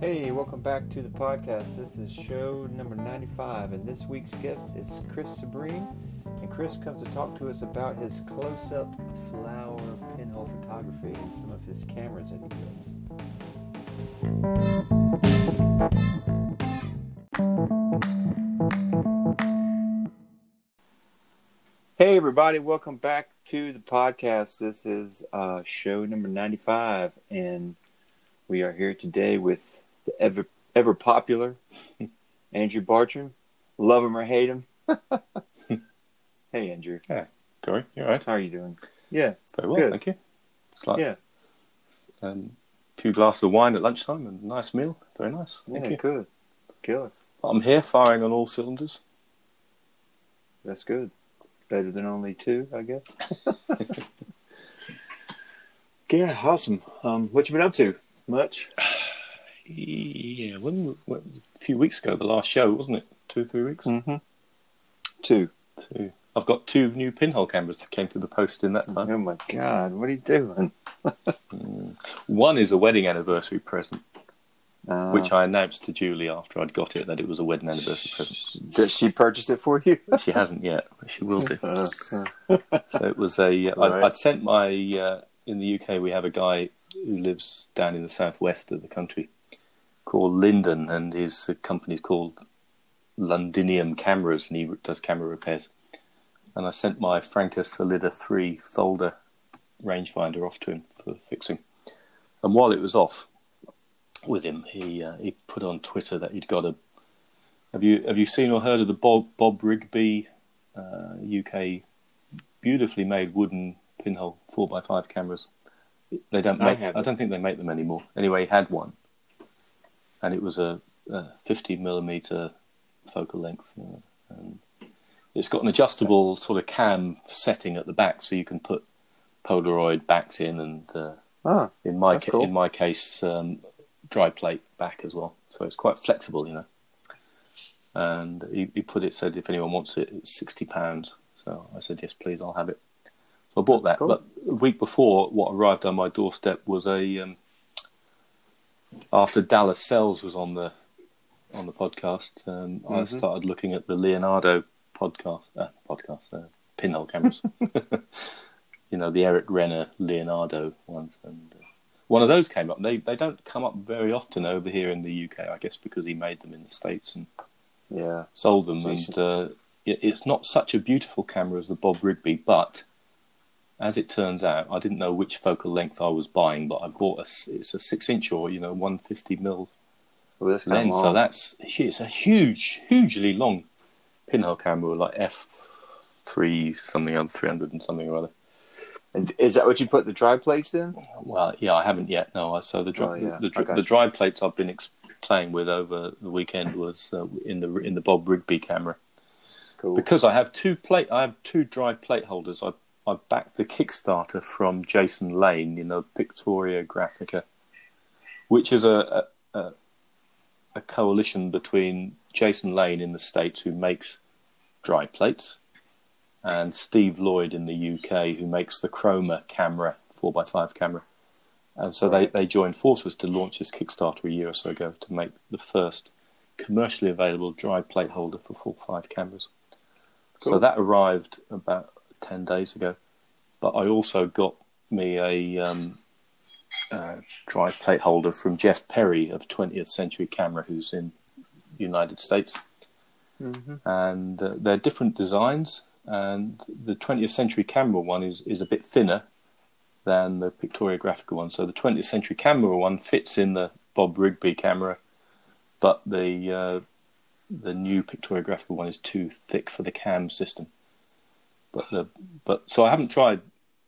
Hey, welcome back to the podcast. This is show number 95, and this week's guest is Kris Sebring. And Kris comes to talk to us about his close up flower pinhole photography and some of his cameras that he builds. Hey, everybody, welcome back to the podcast. This is uh, show number 95, and we are here today with the ever ever popular Andrew Bartram. Love him or hate him. hey, Andrew. Yeah, Corey, you all right? How are you doing? Yeah, Very well, Good. thank you. It's like yeah, um, few glasses of wine at lunchtime and a nice meal. Very nice. Thank yeah, you. good. Killer. I'm here firing on all cylinders. That's good. Better than only two, I guess. yeah, awesome. Um, what you been up to? Much? Yeah, when, when, a few weeks ago, the last show, wasn't it? Two or three weeks? Mm-hmm. Two. Two. I've got two new pinhole cameras that came through the post in that time. Oh my God, what are you doing? One is a wedding anniversary present, Uh, which I announced to Julie after I'd got it that it was a wedding anniversary present. did she purchase it for you? She hasn't yet, but she will do. Uh, uh, So it was a. I'd, Right. I'd sent my. Uh, in the UK, we have a guy who lives down in the southwest of the country called Lyndon, and his uh, company's called Londinium Cameras, and he does camera repairs. And I sent my Franka Solida 3 folder rangefinder off to him for fixing. And while it was off with him, he uh, he put on Twitter that he'd got a. Have you have you seen or heard of the Bob Bob Rigby uh, UK beautifully made wooden pinhole four x five cameras. They don't I make. have I, don't think they make them anymore. Anyway, he had one, and it was a, a fifty millimeter focal length, uh, and it's got an adjustable sort of cam setting at the back, so you can put Polaroid backs in, and uh, ah, in my ca- cool. in my case, um, dry plate back as well. So it's quite flexible, you know. And he, he put it said if anyone wants it, it's sixty pounds. So I said yes, please, I'll have it. So I bought that. Cool. But a week before, what arrived on my doorstep was a um, after Dallas Sells was on the on the podcast. Um, I Mhm. started looking at the Leonardo podcast uh, podcast uh, pinhole cameras. you know the Eric Renner Leonardo ones, and uh, one of those came up. They they don't come up very often over here in the UK, I guess, because he made them in the states and yeah. sold them. So and uh, it, it's not such a beautiful camera as the Bob Rigby, but as it turns out, I didn't know which focal length I was buying, but I bought a it's a six inch or you know one fifty mil Well, lens, so that's it's a huge, hugely long pinhole camera, like f three something on three hundred and something or other. And is that what you put the dry plates in? Well, yeah, I haven't yet. No, I- so the dry, Oh, yeah. the, the, the dry plates I've been ex- playing with over the weekend was uh, in the in the Bob Rigby camera Cool. because I have two plate. I have two dry plate holders. I I backed the Kickstarter from Jason Lane, in know, Pictoria Graphica, which is a a, a a coalition between Jason Lane in the states who makes dry plates and Steve Lloyd in the UK who makes the Chroma camera, 4x5 camera. And so Right. they, they joined forces to launch this Kickstarter a year or so ago to make the first commercially available dry plate holder for 4x5 cameras. So that arrived about 10 days ago. But I also got me a um, uh, dry plate holder from Jeff Perry of 20th Century Camera, who's in United States hmm and uh, they're different designs. And the 20th century camera one is, is a bit thinner than the Pictoria Graphica one. So the 20th century camera one fits in the Bob Rigby camera, but the uh, the new Pictoria Graphica one is too thick for the cam system. But the but so I haven't tried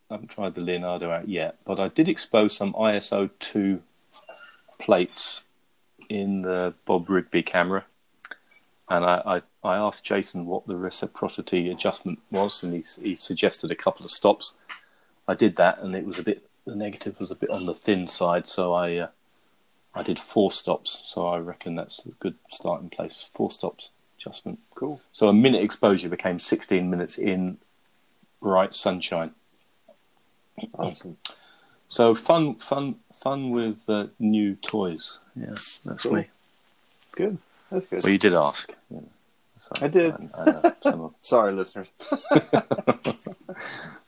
I haven't tried the Leonardo out yet, but I did expose some ISO two plates in the Bob Rigby camera and I, I, I asked Jason what the reciprocity adjustment was, and he, he suggested a couple of stops. I did that, and it was a bit the negative was a bit on the thin side, so I uh, I did four stops. So I reckon that's a good starting place. Four stops adjustment. Cool. So a minute exposure became 16 minutes in bright sunshine. Awesome. So fun, fun, fun with uh, new toys. Yeah, that's Cool. me. Good. That's good. Well, you did ask. Yeah. So, I did. I, I know. Of- Sorry, listeners.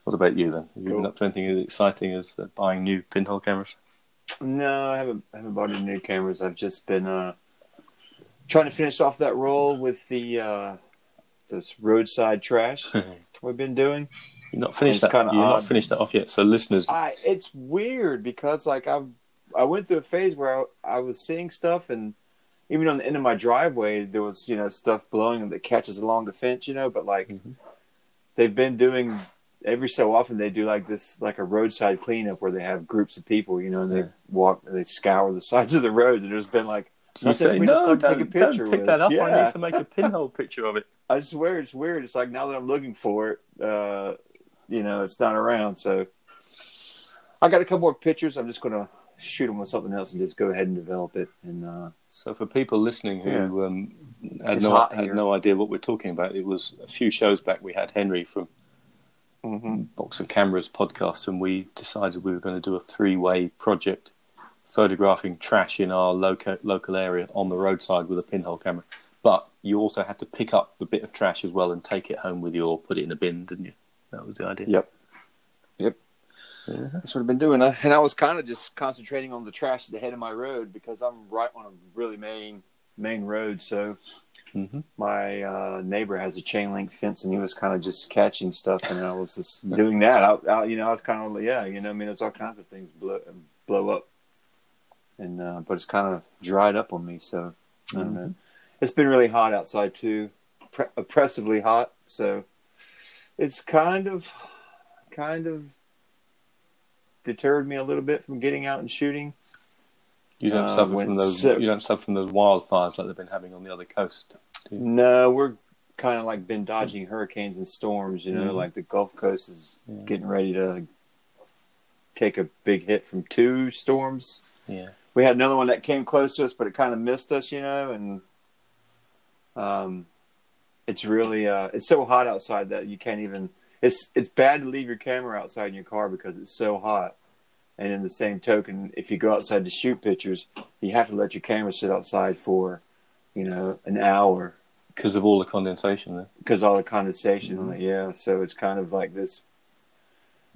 what about you then? Have you been up to anything as exciting as uh, buying new pinhole cameras? No, I haven't. I haven't bought any new cameras. I've just been uh, trying to finish off that roll with the uh, this roadside trash we've been doing. You've not finished that. kinda You've not finished that off yet. So listeners, I it's weird because like I I went through a phase where I, I was seeing stuff and even on the end of my driveway there was you know stuff blowing that catches along the fence you know but like Mhm. they've been doing every so often they do like this like a roadside cleanup where they have groups of people you know and they Yeah. walk they scour the sides of the road and there's been like you nothing say to no, take a don't, picture don't pick with." that up. I need to make a pinhole picture of it. I swear it's weird. It's like now that I'm looking for it, uh, you know, it's not around. So I got a couple more pictures. I'm just gonna shoot them with something else and just go ahead and develop it. And uh, So for people listening who um, had, It's no, had no idea what we're talking about, it was a few shows back we had Henry from Box of Cameras podcast, and we decided we were going to do a three-way project photographing trash in our local local area on the roadside with a pinhole camera. But you also had to pick up the bit of trash as well and take it home with you or put it in a bin, didn't you? That was the idea. Yep. Yep. Yeah. that's what I've been doing. I, and I was kind of just concentrating on the trash at the head of my road because I'm right on a really main main road. So hmm my uh, neighbor has a chain link fence, and he was kind of just catching stuff, and I was just doing that. I, I, you know, I was kind of yeah, you know, I mean, there's all kinds of things blow blow up, and uh, but it's kind of dried up on me. So I don't know. It's been really hot outside too, pre- oppressively hot. So it's kind of kind of deterred me a little bit from getting out and shooting. You don't Uh, suffer from those. so- you don't suffer from those wildfires like they've been having on the other coast. No, we're kind of like been dodging hurricanes and storms. You know, Mhm. like the Gulf Coast is Yeah. getting ready to take a big hit from two storms. Yeah. We had another one that came close to us, but it kind of missed us. You know, and um, it's really uh, it's so hot outside that you can't even. It's it's bad to leave your camera outside in your car because it's so hot. And in the same token, if you go outside to shoot pictures, you have to let your camera sit outside for, you know, an hour Because of all the condensation there. because all the condensation Mm-hmm. Yeah, so it's kind of like this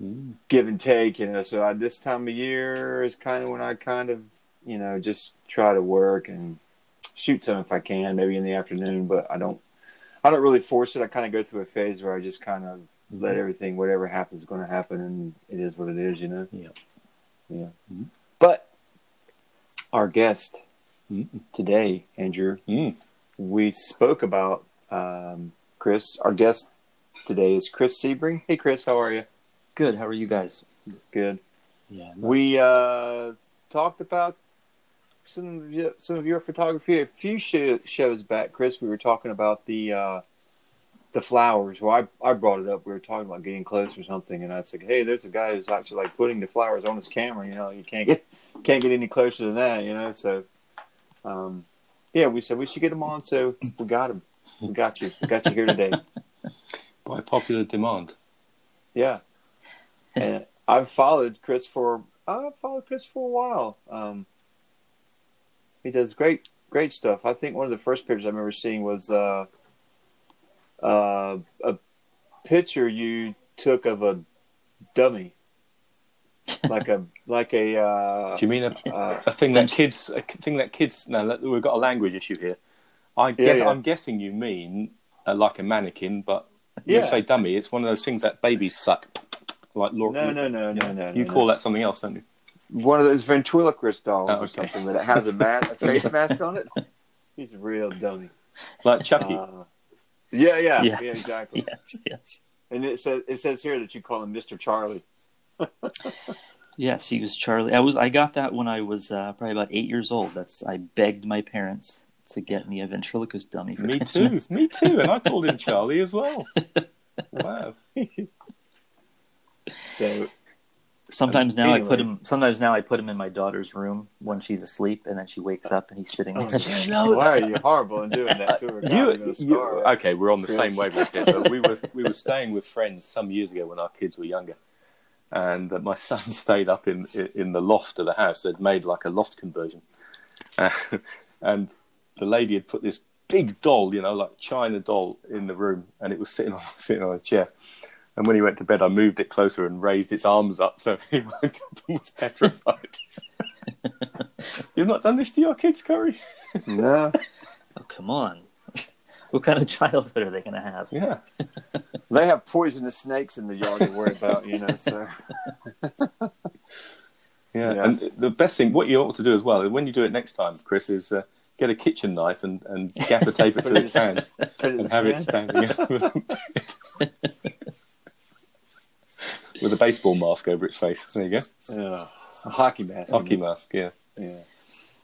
Mm. give and take, you know. So I, this time of year is kind of when I kind of, you know, just try to work and shoot some if I can, maybe in the afternoon. But I don't, I don't really force it. I kind of go through a phase where I just kind of let everything, whatever happens, is going to happen, and it is what it is, you know. Yeah. Yeah. Mhm. But our guest Mm. today, Andrew, Mm. we spoke about um, Kris. Our guest today is Kris Sebring. Hey, Kris, how are you? Good. How are you guys? Good. Yeah. We uh, talked about some of your, some of your photography a few sh- shows back, Kris. We were talking about the uh, the flowers. Well, I I brought it up. We were talking about getting close or something, and I said, "Hey, there's a guy who's actually like putting the flowers on his camera. You know, you can't get can't get any closer than that. You know, so." Um, yeah, we said we should get him on, so we got him. We got you. We got you here today. By popular demand. Yeah. And I've followed Kris for I've followed Kris for a while. Um, he does great great stuff. I think one of the first pictures I remember seeing was uh, uh, a picture you took of a dummy, like a like a uh, Do you mean a, uh, a thing that kids? A thing that kids? No, we've got a language issue here. I guess, yeah. I'm guessing you mean uh, like a mannequin, but Yeah. you say dummy. It's one of those things that babies suck. Like Laura, no no no no no. You no, call no. that something else, don't you? One of those ventriloquist dolls Oh, or something, that it has a, ma- a face mask on it. He's a real dummy. Like Chucky. Uh, yeah, yeah, Yes. yeah, exactly. Yes. Yes. And it says it says here that you call him Mister Charlie. Yes. He was Charlie. I was. I got that when I was uh, probably about eight years old. That's. I begged my parents to get me a ventriloquist dummy for me too. Me too. And I called him Charlie as well. Wow. So Sometimes now I put him. Sometimes now I put him in my daughter's room when she's asleep, and then she wakes up and he's sitting Oh, there. why are you horrible in doing that to her? You, you're gonna you, scar her. okay? We're on the same wavelength here. So we were we were staying with friends some years ago when our kids were younger, and uh, my son stayed up in in the loft of the house. They'd made like a loft conversion, uh, and the lady had put this big doll, you know, like china doll, in the room, and it was sitting on sitting on a chair. And when he went to bed, I moved it closer and raised its arms up, so he woke up and was petrified. You've not done this to your kids, Corey? No, Oh, come on. what kind of childhood are they going to have? Yeah. they have poisonous snakes in the yard to worry about, you know. So Yeah, Yeah. and the best thing, what you ought to do as well, when you do it next time, Kris, is uh, get a kitchen knife and, and gaffer tape it to its hands it and have it standing up with a baseball mask over its face. There you go, Yeah. a hockey mask. hockey mask. Yeah, Yeah.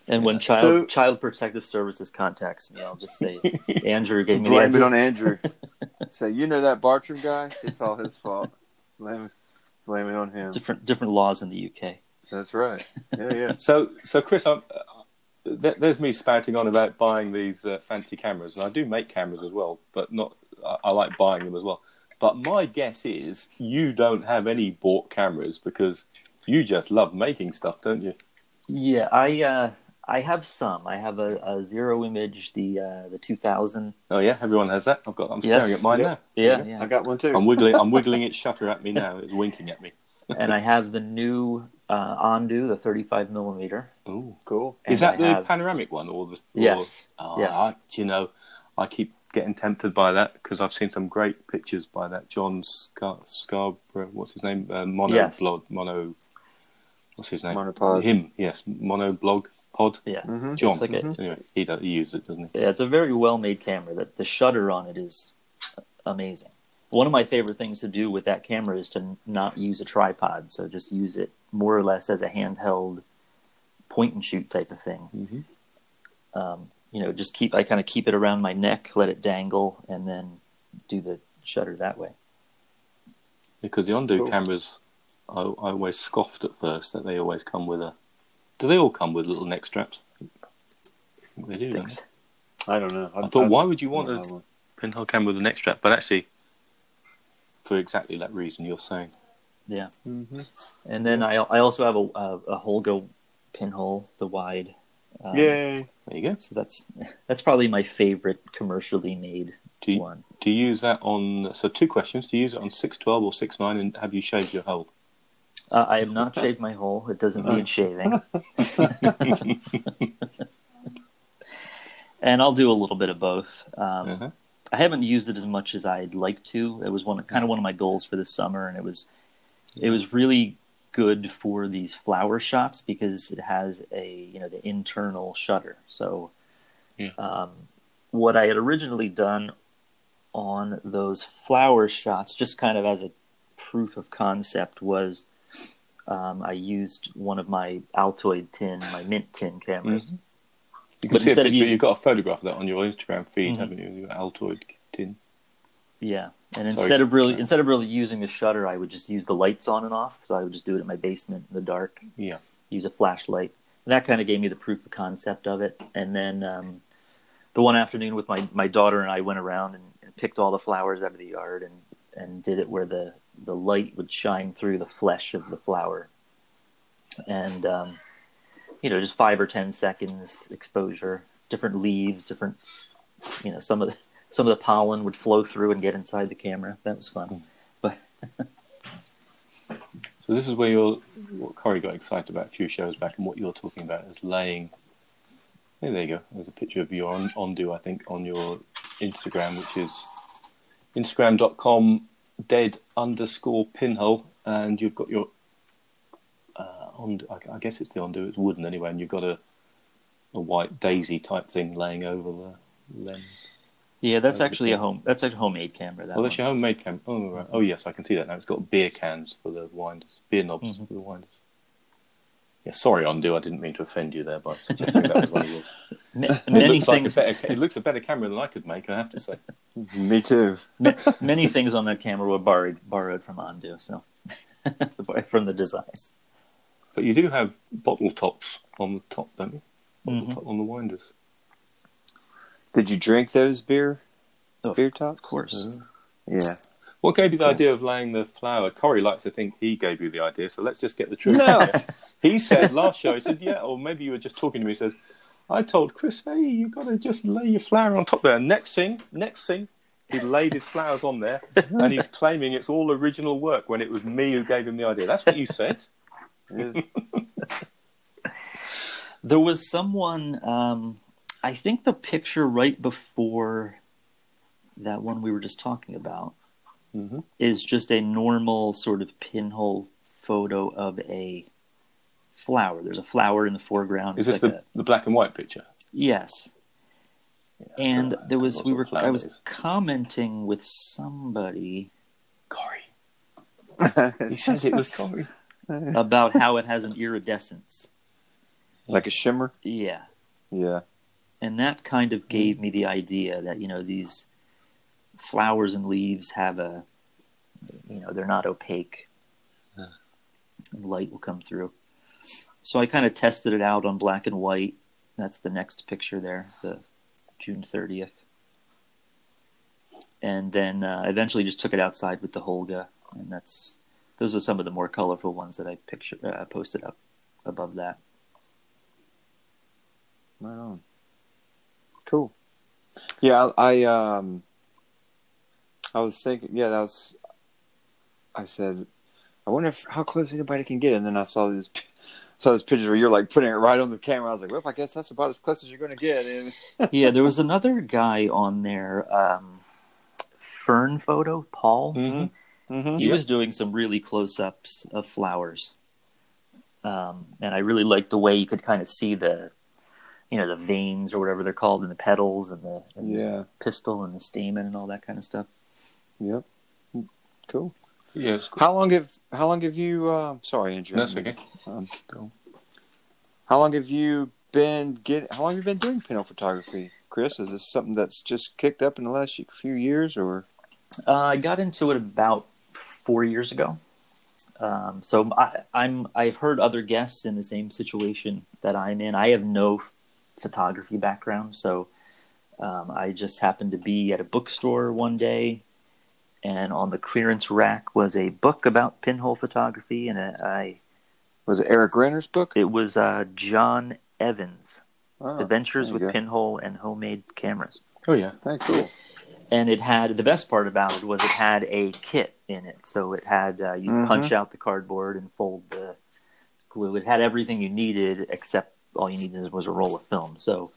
And when child So- child protective services contacts me, I'll just say Andrew gave me the Blame it on Andrew. Say, you know that Bartram guy? It's all his fault. Blame, blame it on him. different different laws in the UK. That's right. Yeah, yeah. So, so Chris, I'm, uh, there, there's me spouting on about buying these uh, fancy cameras, and I do make cameras as well, but not. I, I like buying them as well. But my guess is you don't have any bought cameras because you just love making stuff, don't you? Yeah, I uh, I have some. I have a, a zero image, the uh, the 2000. Oh yeah, everyone has that. I've got. I'm Yes. staring at mine Yep. now. Yeah, I yeah. got one too. I'm wiggling. I'm wiggling its shutter at me now. It's winking at me. and I have the new uh, Ondu, the 35 millimeter. Oh, cool. Is that I the have- panoramic one or the? Or, Yes. Oh, Yes. I, do you know, I keep getting tempted by that because I've seen some great pictures by that John Scar- Scarborough. What's his name? Uh, mono Yes. blog. Mono. What's his name? Monopod. Him. Yes. Mono blog pod. Yeah, Mhm. John. It's like a- Anyway, he does. He uses it, doesn't he? yeah. It's a very well made camera. That the shutter on it is amazing. One of my favorite things to do with that camera is to not use a tripod. So just use it more or less as a handheld point and shoot type of thing. Mhm. um, you know, just keep I kind of keep it around my neck, let it dangle, and then do the shutter that way. Because the Ondu Cool. cameras, I, I always scoffed at first that they always come with a. Do they all come with little neck straps? They do. Don't they? I don't know. I thought, why would you want I a don't pinhole camera with a neck strap? But actually, for exactly that reason you're saying. Yeah, Mhm. and then I I also have a a, a Holga pinhole, the wide. Um, Yay. There you go. So that's that's probably my favorite commercially made Do you, one. do you use that on? So two questions: Do you use it on six twelve or six nine, and have you shaved your hole? Uh, I have not shaved my hole. It doesn't need shaving. and I'll do a little bit of both. Um, Uh-huh. I haven't used it as much as I'd like to. It was one kind of one of my goals for this summer, and it was it was really good for these flower shots because it has a you know the internal shutter. So, Yeah. um, what I had originally done on those flower shots, just kind of as a proof of concept, was um, I used one of my Altoid tin, my mint tin cameras. You can But see a instead of picture. using- You've got a photograph of that on your Instagram feed, Mhm. haven't you? Your Altoid tin. Yeah, and Sorry. instead of really instead of really using the shutter, I would just use the lights on and off. So I would just do it in my basement in the dark. Yeah. Use a flashlight. And that kind of gave me the proof of concept of it. And then um, the one afternoon with my my daughter and I went around and, and picked all the flowers out of the yard and and did it where the the light would shine through the flesh of the flower. And um, you know, just five or ten seconds exposure, different leaves, different you know, some of the some of the pollen would flow through and get inside the camera. That was fun. But So this is where you're, what Corey got excited about a few shows back, and what you're talking about is laying. Hey, there you go. There's a picture of your Ondu, I think, on your Instagram, which is instagram.com dead underscore pinhole, and you've got your uh, Ondu. I, guess it's the Ondu. It's wooden anyway, and you've got a a white daisy type thing laying over the lens. Yeah, that's That actually a home. That's a homemade camera. That Well, that's one. your homemade camera. Oh, right. oh, yes, I can see that now. It's got beer cans for the winders, beer knobs Mhm. for the winders. Yeah, sorry, Ondu. I didn't mean to offend you there by suggesting that was one of yours. Ma- It many looks, like a things. better, it looks a better camera than I could make. I have to say. Me too. ma- many things on that camera were borrowed borrowed from Ondu. So from the design. But you do have bottle tops on the top, don't you? Bottle Mhm. top on the winders. Did you drink those beer Oh, beer tops? Of course. Yeah. What gave you the idea of laying the flower? Corey likes to think he gave you the idea, so let's just get the truth. No. out. He said last show, he said, yeah, or maybe you were just talking to me. He says, I told Kris, hey, you've got to just lay your flower on top there. Next thing, next thing, he laid his flowers on there, and he's claiming it's all original work when it was me who gave him the idea. That's what you said. There was someone, um, I think the picture right before that one we were just talking about hmm is just a normal sort of pinhole photo of a flower. There's a flower in the foreground. Is It's this like the, a- the black and white picture? yes. Yeah, And know. there was we were I was is. commenting with somebody Corey. He says it was Corey. about how it has an iridescence. like a shimmer. Yeah. Yeah. And that kind of gave me the idea that you know these flowers and leaves have a you know they're not opaque. Yeah. light will come through. So i kind of tested it out on black and white. That's the next picture there the june 30th and then uh, eventually just took it outside with the holga and that's those are some of the more colorful ones that i picture uh, posted up above that. Right on. Cool. Yeah, I, I um, I was thinking. Yeah, that was. I said, I wonder if how close anybody can get, and then I saw these. Saw this picture where you're like putting it right on the camera. I was like, "Well, I guess that's about as close as you're going to get." And yeah, there was another guy on there, um, Fern Photo, Paul. Mhm. Mhm. He Yeah. was doing some really close ups of flowers. Um, and I really liked the way you could kind of see the, you know, the veins or whatever they're called and the petals and the, and the yeah, pistil and the stamen and all that kind of stuff. yep, cool. Yeah, it's good. How long have How long have you? Uh, sorry, Andrew. That's okay. Um, Go. How long have you been get? How long have you been doing pinhole photography, Kris? Is this something that's just kicked up in the last few years, or? Uh, I got into it about four years ago. Um, so I, I'm I've heard other guests in the same situation that I'm in. I have no photography background, so um, I just happened to be at a bookstore one day, and on the clearance rack was a book about pinhole photography, and I Was it Eric Renner's book? it was uh, John Evans, Oh, Adventures with go. Pinhole and Homemade Cameras. Oh yeah. Hey, cool. and it had the best part about it was it had a kit in it so it had uh, you Mhm. punch out the cardboard and fold the glue it had everything you needed except all you needed was a roll of film so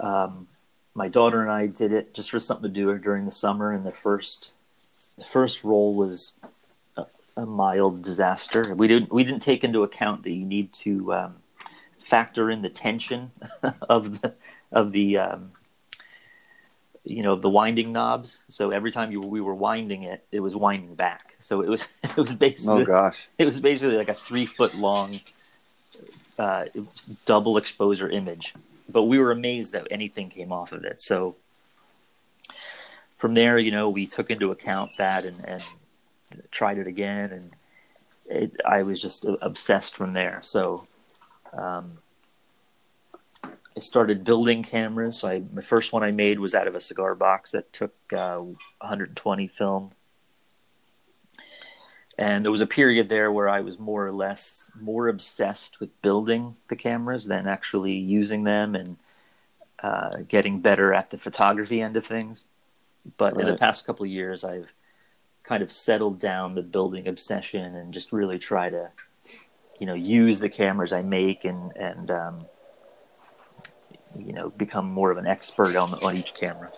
um, my daughter and i did it just for something to do during the summer and the first the first roll was a, a mild disaster we didn't we didn't take into account that you need to um, factor in the tension of the of the um, you know the winding knobs. So every time you we were winding it, it was winding back. So it was it was basically Oh gosh. it was basically like a three foot long uh, double exposure image. But we were amazed that anything came off of it. So from there, you know, we took into account that and, and tried it again, and it, I was just obsessed from there. So um, I started building cameras. So I, the first one I made was out of a cigar box that took uh, 120 film. And there was a period there where I was more or less more obsessed with building the cameras than actually using them and uh, getting better at the photography end of things. But in the past couple of years, I've kind of settled down the building obsession and just really try to, you know, use the cameras I make and and um, you know become more of an expert on on each camera.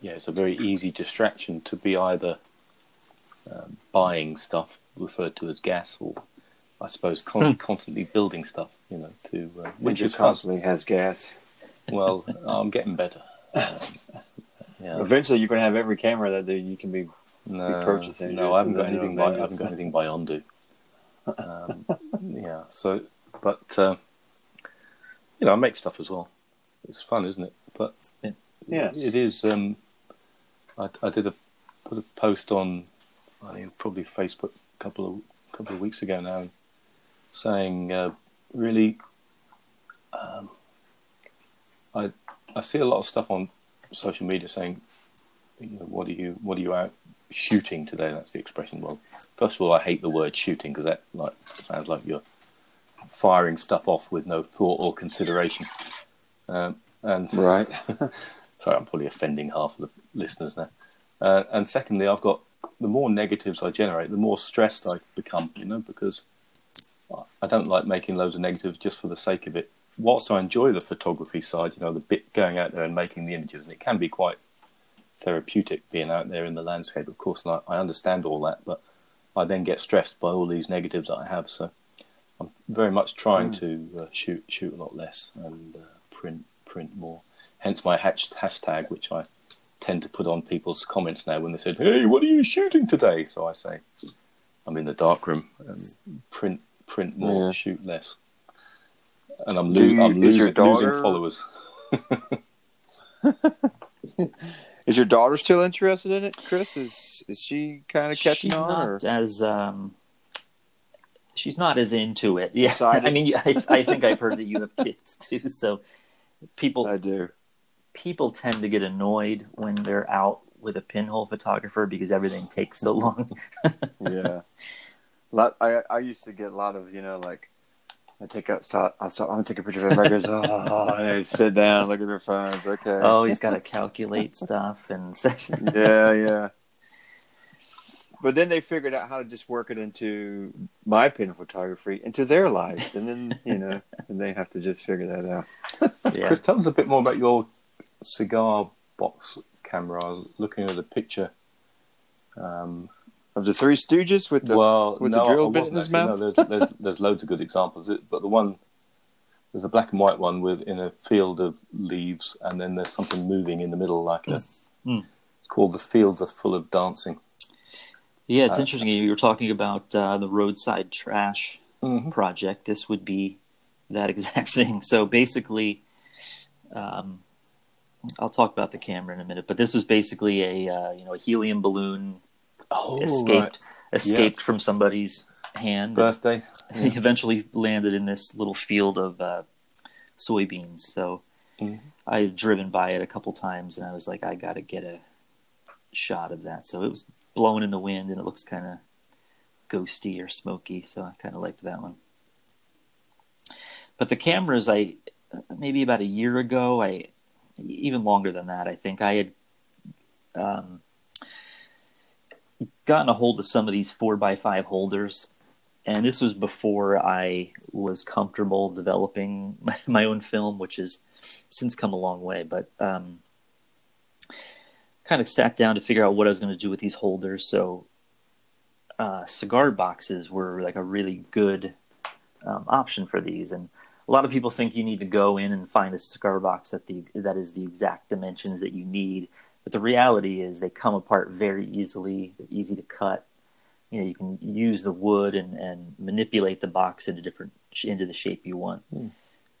Yeah, it's a very easy distraction to be either um, buying stuff referred to as gas, or I suppose con- constantly building stuff. You know, to uh, which Which is just fun. constantly has gas. Well, I'm getting better. Um, yeah. Eventually, you're going to have every camera that you can be. No, purchasing no, I haven't got anything. By, I about haven't got anything by Ondu. Um, yeah, so but uh, you know, I make stuff as well. It's fun, isn't it? But it, Yeah. it is. Um, I, I did a put a post on, I think probably Facebook a couple of couple of weeks ago now, saying uh, really, um, I I see a lot of stuff on social media saying you know, what are you what are you out shooting today? That's the expression. Well, first of all, I hate the word shooting because that like sounds like you're firing stuff off with no thought or consideration. Um, and Right. sorry, I'm probably offending half of the listeners now. Uh, and secondly, I've got the more negatives I generate, the more stressed I become. You know, because I don't like making loads of negatives just for the sake of it. Whilst I enjoy the photography side, you know, the bit going out there and making the images, and it can be quite therapeutic being out there in the landscape. Of course, and I, I understand all that, but I then get stressed by all these negatives that I have. So I'm very much trying to uh, shoot shoot a lot less and uh, print print more. Hence my hash, hashtag, which I tend to put on people's comments now when they said, "Hey, what are you shooting today?" So I say, "I'm in the darkroom and print print more, Yeah. shoot less." And I'm, lo- you- I'm is your losing, daughter- losing followers. Is your daughter still interested in it, Kris? Is is she kind of catching she's on? not Or? as um, she's not as into it. Yeah, Excited? I mean, I, I think I've heard that you have kids too. So people I do. People tend to get annoyed when they're out with a pinhole photographer because everything takes so long. Yeah. lot, I I used to get a lot of you know like I take out so I saw I'm gonna take a picture of him. Goes, oh, and they sit down, look at their phones. Okay. oh, he's got to calculate stuff and session. yeah, yeah. But then they figured out how to just work it into my pin photography, into their lives, and then you know, and they have to just figure that out. yeah. Kris, tell us a bit more about your cigar box camera. I was looking at the picture. Um, Of the Three Stooges with the well, with the drill bit in his mouth? No, there's, there's, there's loads of good examples. But the one, there's a black and white one with in a field of leaves, and then there's something moving in the middle, like a. Hmm. It's called "The Fields Are Full of Dancing." Yeah, it's Uh, interesting. You were talking about uh, the roadside trash Mm-hmm. project. This would be that exact thing. So basically, um, I'll talk about the camera in a minute. But this was basically a uh, you know a helium balloon Oh, escaped escaped from somebody's hand. Birthday. He eventually landed in this little field of uh, soybeans. So Mhm. I had driven by it a couple times, and I was like, I got to get a shot of that. So it was blowing in the wind, and it looks kind of ghosty or smoky. So I kind of liked that one. But the cameras, I maybe about a year ago, I even longer than that, I think I had um, gotten a hold of some of these four by five holders and this was before I was comfortable developing my, own film, which has since come a long way. But um, kind of sat down to figure out what I was going to do with these holders. So uh, cigar boxes were like a really good um, option for these, and a lot of people think you need to go in and find a cigar box that the that is the exact dimensions that you need. But the reality is they come apart very easily. They're easy to cut you know you can use the wood and, and manipulate the box into different into the shape you want. Hmm.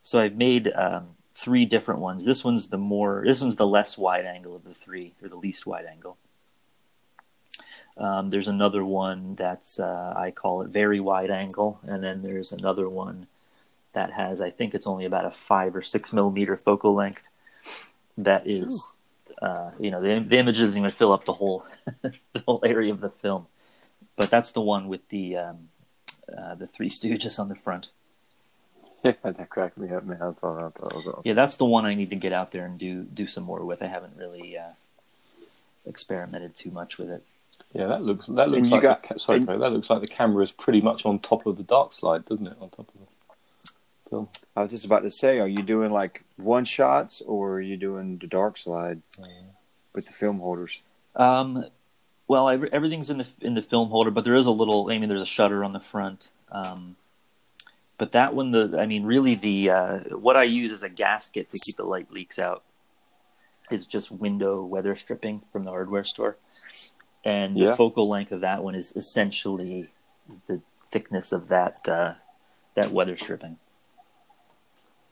So I've made um, three different ones. This one's the more this one's the less wide angle of the three, or the least wide angle. Um, there's another one that's uh, I call it very wide angle, and then there's another one that has I think it's only about a five or six millimeter focal length. That is, uh, you know, the, the image doesn't even fill up the whole the whole area of the film but that's the one with the um, uh, the Three Stooges on the front. Yeah, that cracked me up, man. I thought, I thought that was awesome. Yeah, that's the one I need to get out there and do do some more with. I haven't really uh, experimented too much with it. Yeah, that looks that looks And like got- the, sorry, and- that looks like the camera is pretty much on top of the dark slide, doesn't it? On top of the film. I was just about to say, are you doing like one shots or are you doing the dark slide with the film holders? Um, well, I, everything's in the in the film holder, but there is a little. I mean, there's a shutter on the front. Um, but that one, the I mean, really, the uh, what I use as a gasket to keep the light leaks out is just window weather stripping from the hardware store, and Yeah. the focal length of that one is essentially the thickness of that uh, that weather stripping.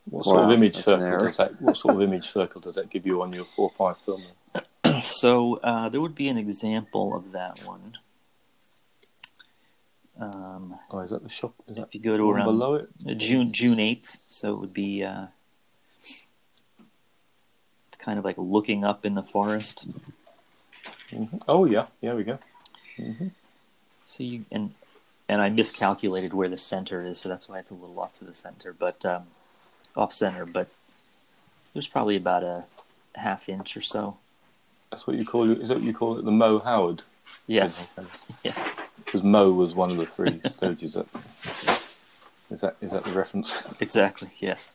What sort of image circle does that? What sort of image circle does that give you on your four five film? So uh, there would be an example of that one. Um, Oh, is that the shop? Is that if you go the to one around below it? June June eighth, so it would be uh, kind of like looking up in the forest. Mhm. Oh yeah, yeah, we go. So you and and I miscalculated where the center is, so that's why it's a little off to the center, but um, off center. But there's probably about a half inch or so. That's what you call it. Is that what you call it? The Mo Howard. Yes, yes, Because Mo was one of the three Stooges. That, is that is that the reference? exactly. Yes.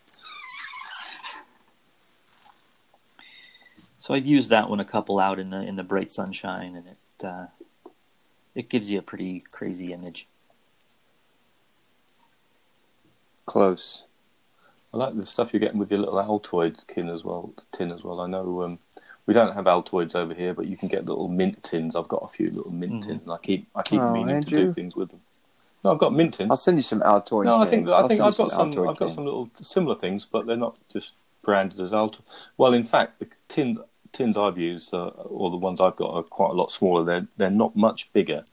So I've used that one a couple out in the in the bright sunshine, and it uh, it gives you a pretty crazy image. Close. I like the stuff you're getting with your little Altoid tin as well. Tin as well. I know um, we don't have Altoids over here, but you can get little mint tins. I've got a few little mint Mhm. tins, and I keep I keep Oh, meaning to do things with them. No, I've got mint tins. I'll send you some Altoid. No, I think I think I've got some. Altoid I've got some little similar things, but they're not just branded as Alto. Well, in fact, the tins tins I've used, uh, or the ones I've got, are quite a lot smaller. They're they're not much bigger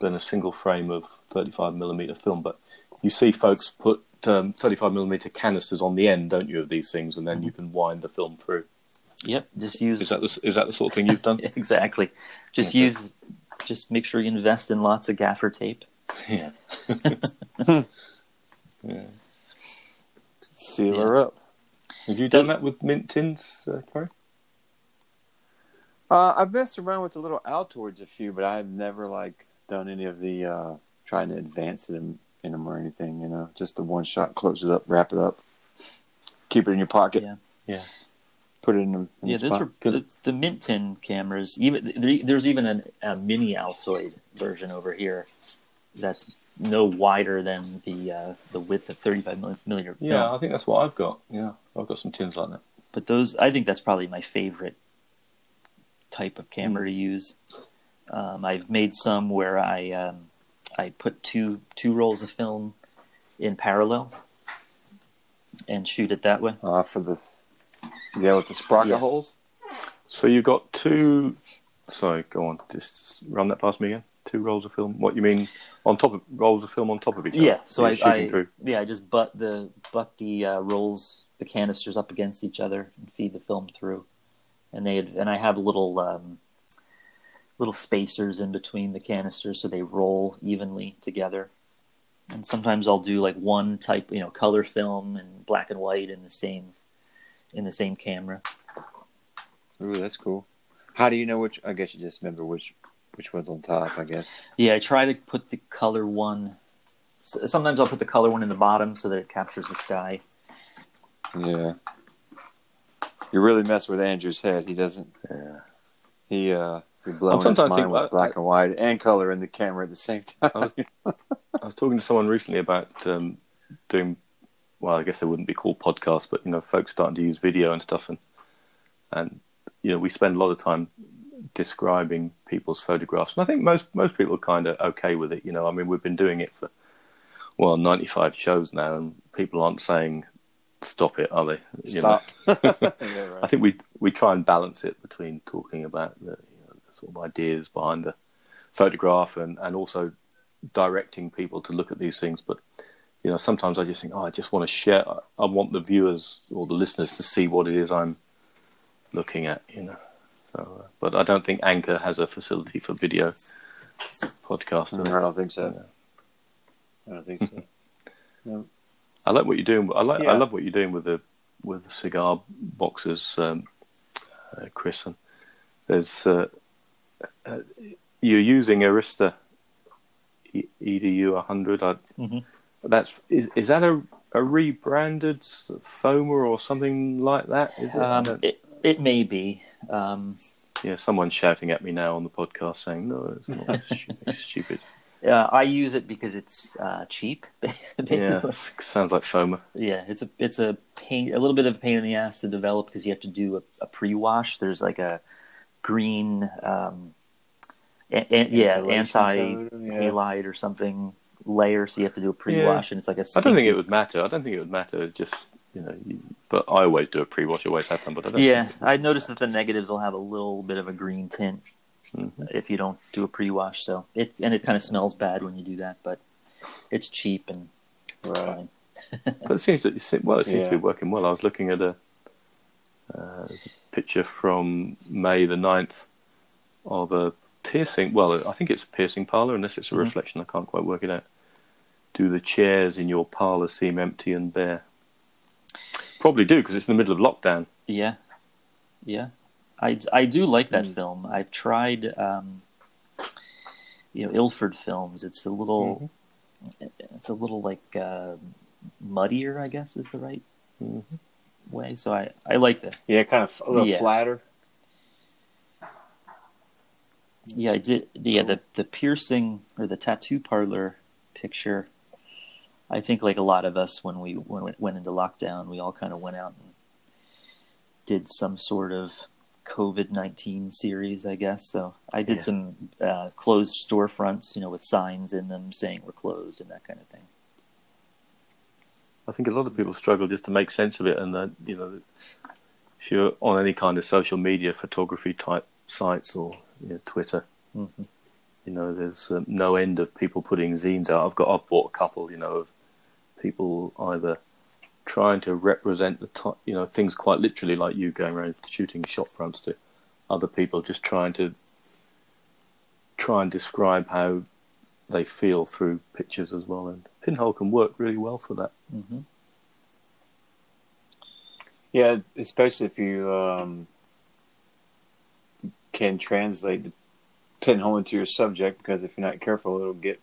than a single frame of 35 millimeter film. But you see, folks put um, 35 millimeter canisters on the end, don't you, of these things, and then you can wind the film through. Yep, just use Is that the, is that the sort of thing you've done? exactly. Just Okay. use, just make sure you invest in lots of gaffer tape. yeah. yeah. Seal Yeah. her up. Have you done that with mint tins, uh, Corey? Uh, I've messed around with the little Altoids a few, but I've never like done any of the uh, trying to advance it in, in them or anything. You know, just the one shot, close it up, wrap it up, keep it in your pocket, Yeah. Yeah. put it in, the, in Yeah, the those spot. were the, the Mint Tin cameras. Even there, there's even an, a mini Altoid version over here that's no wider than the uh, the width of 35 milli- millimeter. film. Yeah, I think that's what I've got. Yeah, I've got some tins like that. but those I think that's probably my favorite type of camera to use. Um, I've made some where I um, I put two two rolls of film in parallel and shoot it that way. Uh, for this, yeah, with the sprocket Yeah. holes. So you've got two. Sorry, go on. Just run that past me again. Two rolls of film. What you mean? On top of rolls of film on top of each other. Yeah, so I, You're I through. yeah I just butt the butt the uh, rolls the canisters up against each other and feed the film through, and they and I have a little um, little spacers in between the canisters so they roll evenly together. And sometimes I'll do like one type, you know, color film and black and white in the same in the same camera. Ooh, that's cool. How do you know which? I guess you just remember which which one's on top. I guess. Yeah, I try to put the color one. Sometimes I'll put the color one in the bottom so that it captures the sky. Yeah. You really mess with Andrew's head. He doesn't. Yeah. He uh, he blowing his sometimes mind think- with I- black I- and white and color in the camera at the same time. I was, I was talking to someone recently about um, doing, well, I guess they wouldn't be called podcasts, but you know, folks starting to use video and stuff, and and you know, we spend a lot of time describing people's photographs, and I think most most people are kind of okay with it. You know, I mean, we've been doing it for well, ninety five shows now, and people aren't saying stop it, are they? You know? Stop. yeah, right. I think we we try and balance it between talking about the, you know, the sort of ideas behind the photograph and, and also directing people to look at these things. But you know, sometimes I just think, oh, I just want to share. I want the viewers or the listeners to see what it is I'm looking at. You know, so, uh, but I don't think Anchor has a facility for video podcast. do they? I don't think so. I don't think so. no. I like what you're doing. I like. I love what you're doing with the with the cigar boxes, um, uh, Kris. And there's uh, uh, you're using Arista E- EDU 100. I, Mhm. That's is is that a a rebranded Foma or something like that? Is it? Um, it it may be. Um, yeah, someone's shouting at me now on the podcast saying, "No, it's not. It's stu- it's stupid." uh, I use it because it's uh, cheap. Basically. Yeah, sounds like Foma. Yeah, it's a it's a pain, a little bit of a pain in the ass to develop because you have to do a, a pre-wash. There's like a green, um, a, a- yeah, anti coat, yeah. halide or something layer. So you have to do a pre-wash, and it's like a. I don't think it would matter. I don't think it would matter. Just you know, you, but I always do a pre-wash. Always have done, but I don't. Yeah, I noticed that the negatives will have a little bit of a green tint Mhm. if you don't do a pre-wash. So it and it kind of smells bad when you do that, but it's cheap and Right. fine. But it seems that well, it seems to be working well. I was looking at a, uh, there's a picture from May the 9th of a piercing. Well, I think it's a piercing parlor, unless it's a Mhm. reflection. I can't quite work it out. Do the chairs in your parlor seem empty and bare? Probably do because it's in the middle of lockdown. Yeah, yeah. I, I do like that Mm. film. I've tried, um, you know, Ilford films. It's a little, it's a little like uh, muddier, I guess, is the right Mhm. Way. So I, I like that. Yeah, kind of a little Yeah. flatter. Yeah, I did. Yeah, the the piercing or the tattoo parlor picture. I think, like a lot of us, when we when we went into lockdown, we all kind of went out and did some sort of COVID nineteen series, I guess. So I did Yeah. some uh, closed storefronts, you know, with signs in them saying we're closed and that kind of thing. I think a lot of people struggle just to make sense of it, and that you know, if you're on any kind of social media photography type sites or you know, Twitter, Mhm. you know, there's um, no end of people putting zines out. I've got, I've bought a couple, you know, of people either trying to represent the, you know, things quite literally, like you going around shooting shop fronts, to other people just trying to try and describe how they feel through pictures as well. And Pinhole can work really well for that. hmm Yeah, especially if you um, can translate the pinhole into your subject, because if you're not careful, it'll get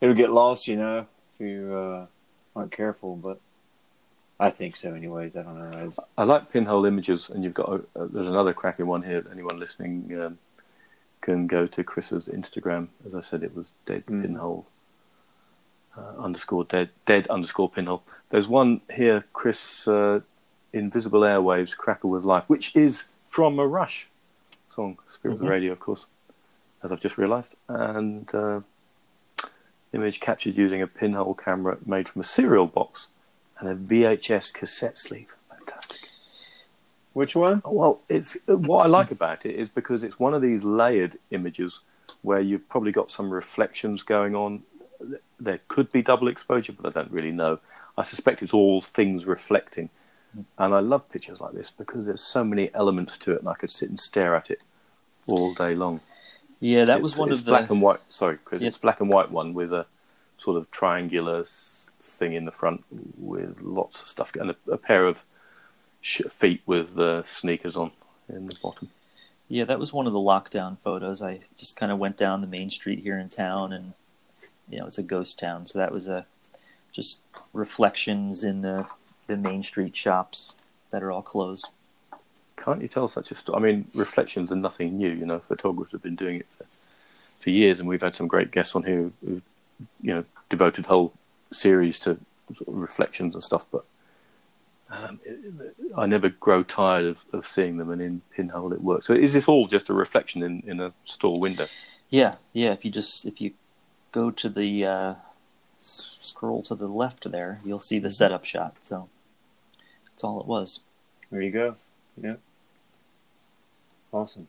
it'll get lost. You know, if you uh, aren't careful. But I think so, anyways. I don't know. I like pinhole images, and you've got a, uh, there's another cracking one here. Anyone listening um, can go to Kris's Instagram. As I said, it was dead Mm. pinhole uh, underscore dead dead underscore pinhole. There's one here, Kris. Uh, Invisible Airwaves, Crackle with Life, which is from a Rush song, Spirit of Mhm. the Radio, of course, as I've just realised. And uh, image captured using a pinhole camera made from a cereal box and a VHS cassette sleeve. Fantastic. Which one? Well, it's what I like about it is because it's one of these layered images where you've probably got some reflections going on. There could be double exposure, but I don't really know. I suspect it's all things reflecting. And I love pictures like this because there's so many elements to it, and I could sit and stare at it all day long. Yeah, that It's- was one of the. black and white. Sorry, Kris. Yeah. It's black and white one with a sort of triangular thing in the front with lots of stuff, and a, a pair of sh- feet with uh, sneakers on in the bottom. Yeah, that was one of the lockdown photos. I just kind of went down the main street here in town, and you know, it's a ghost town, so that was a just reflections in the the main street shops that are all closed. Can't you tell such a story? I mean, reflections are nothing new. You know, photographers have been doing it for, for years, and we've had some great guests on here who, you know, devoted whole series to sort of reflections and stuff. But um, I never grow tired of, of seeing them, and in Pinhole it works. So, is this all just a reflection in, in a store window? Yeah, yeah. If you just if you go to the uh, scroll to the left there, you'll see the setup shot. So that's all it was. There you go. Yeah. Awesome.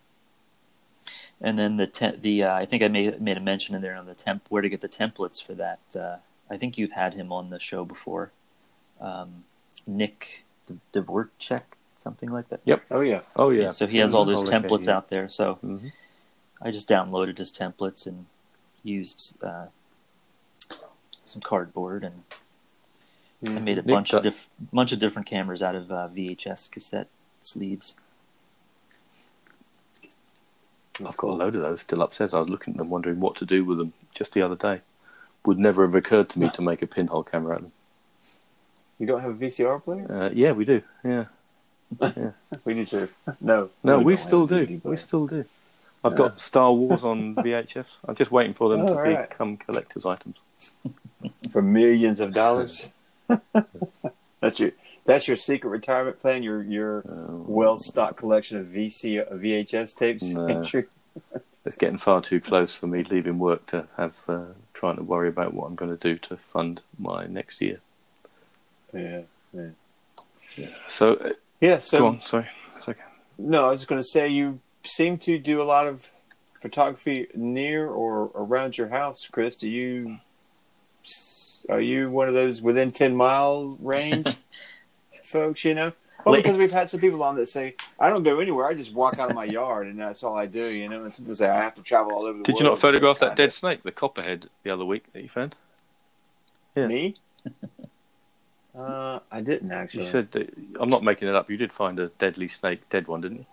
And then the te- the uh, I think I made made a mention in there on the temp where to get the templates for that. Uh, I think you've had him on the show before, um, Nick Dvorak, something like that. Yep. Oh yeah. Oh yeah. So he has all those Oh, templates out there. So hmm I just downloaded his templates and used uh, some cardboard and I made a Nick bunch of does- diff- bunch of different cameras out of uh, VHS cassette sleeves. That's I've got a load of those still upstairs. I was looking at them, wondering what to do with them just the other day. Would never have occurred to me to make a pinhole camera out of them. You don't have a VCR player? Uh, yeah, we do. Yeah. We do too. No. No, we don't still do. We still do. I've Yeah. got Star Wars on VHS. I'm just waiting for them Oh, to right. become collector's items. for millions of dollars. that's your that's your secret retirement plan. Your your Oh, well stocked collection of VC VHS tapes. No. It's getting far too close for me leaving work to have uh, trying to worry about what I'm going to do to fund my next year. Yeah. yeah. So, uh, Yeah. So go on. Sorry. Okay. no, I was just going to say you seem to do a lot of photography near or around your house, Kris. Do you? Are you one of those within ten mile range folks? You know, Well, because we've had some people on that say, "I don't go anywhere. I just walk out of my yard, and that's all I do." You know, and some people say, "I have to travel all over the world." Did you not photograph that Kinda- dead snake, the copperhead, the other week that you found? Yeah. Me? uh, I didn't actually. You said that, I'm not making it up. You did find a deadly snake, dead one, didn't you?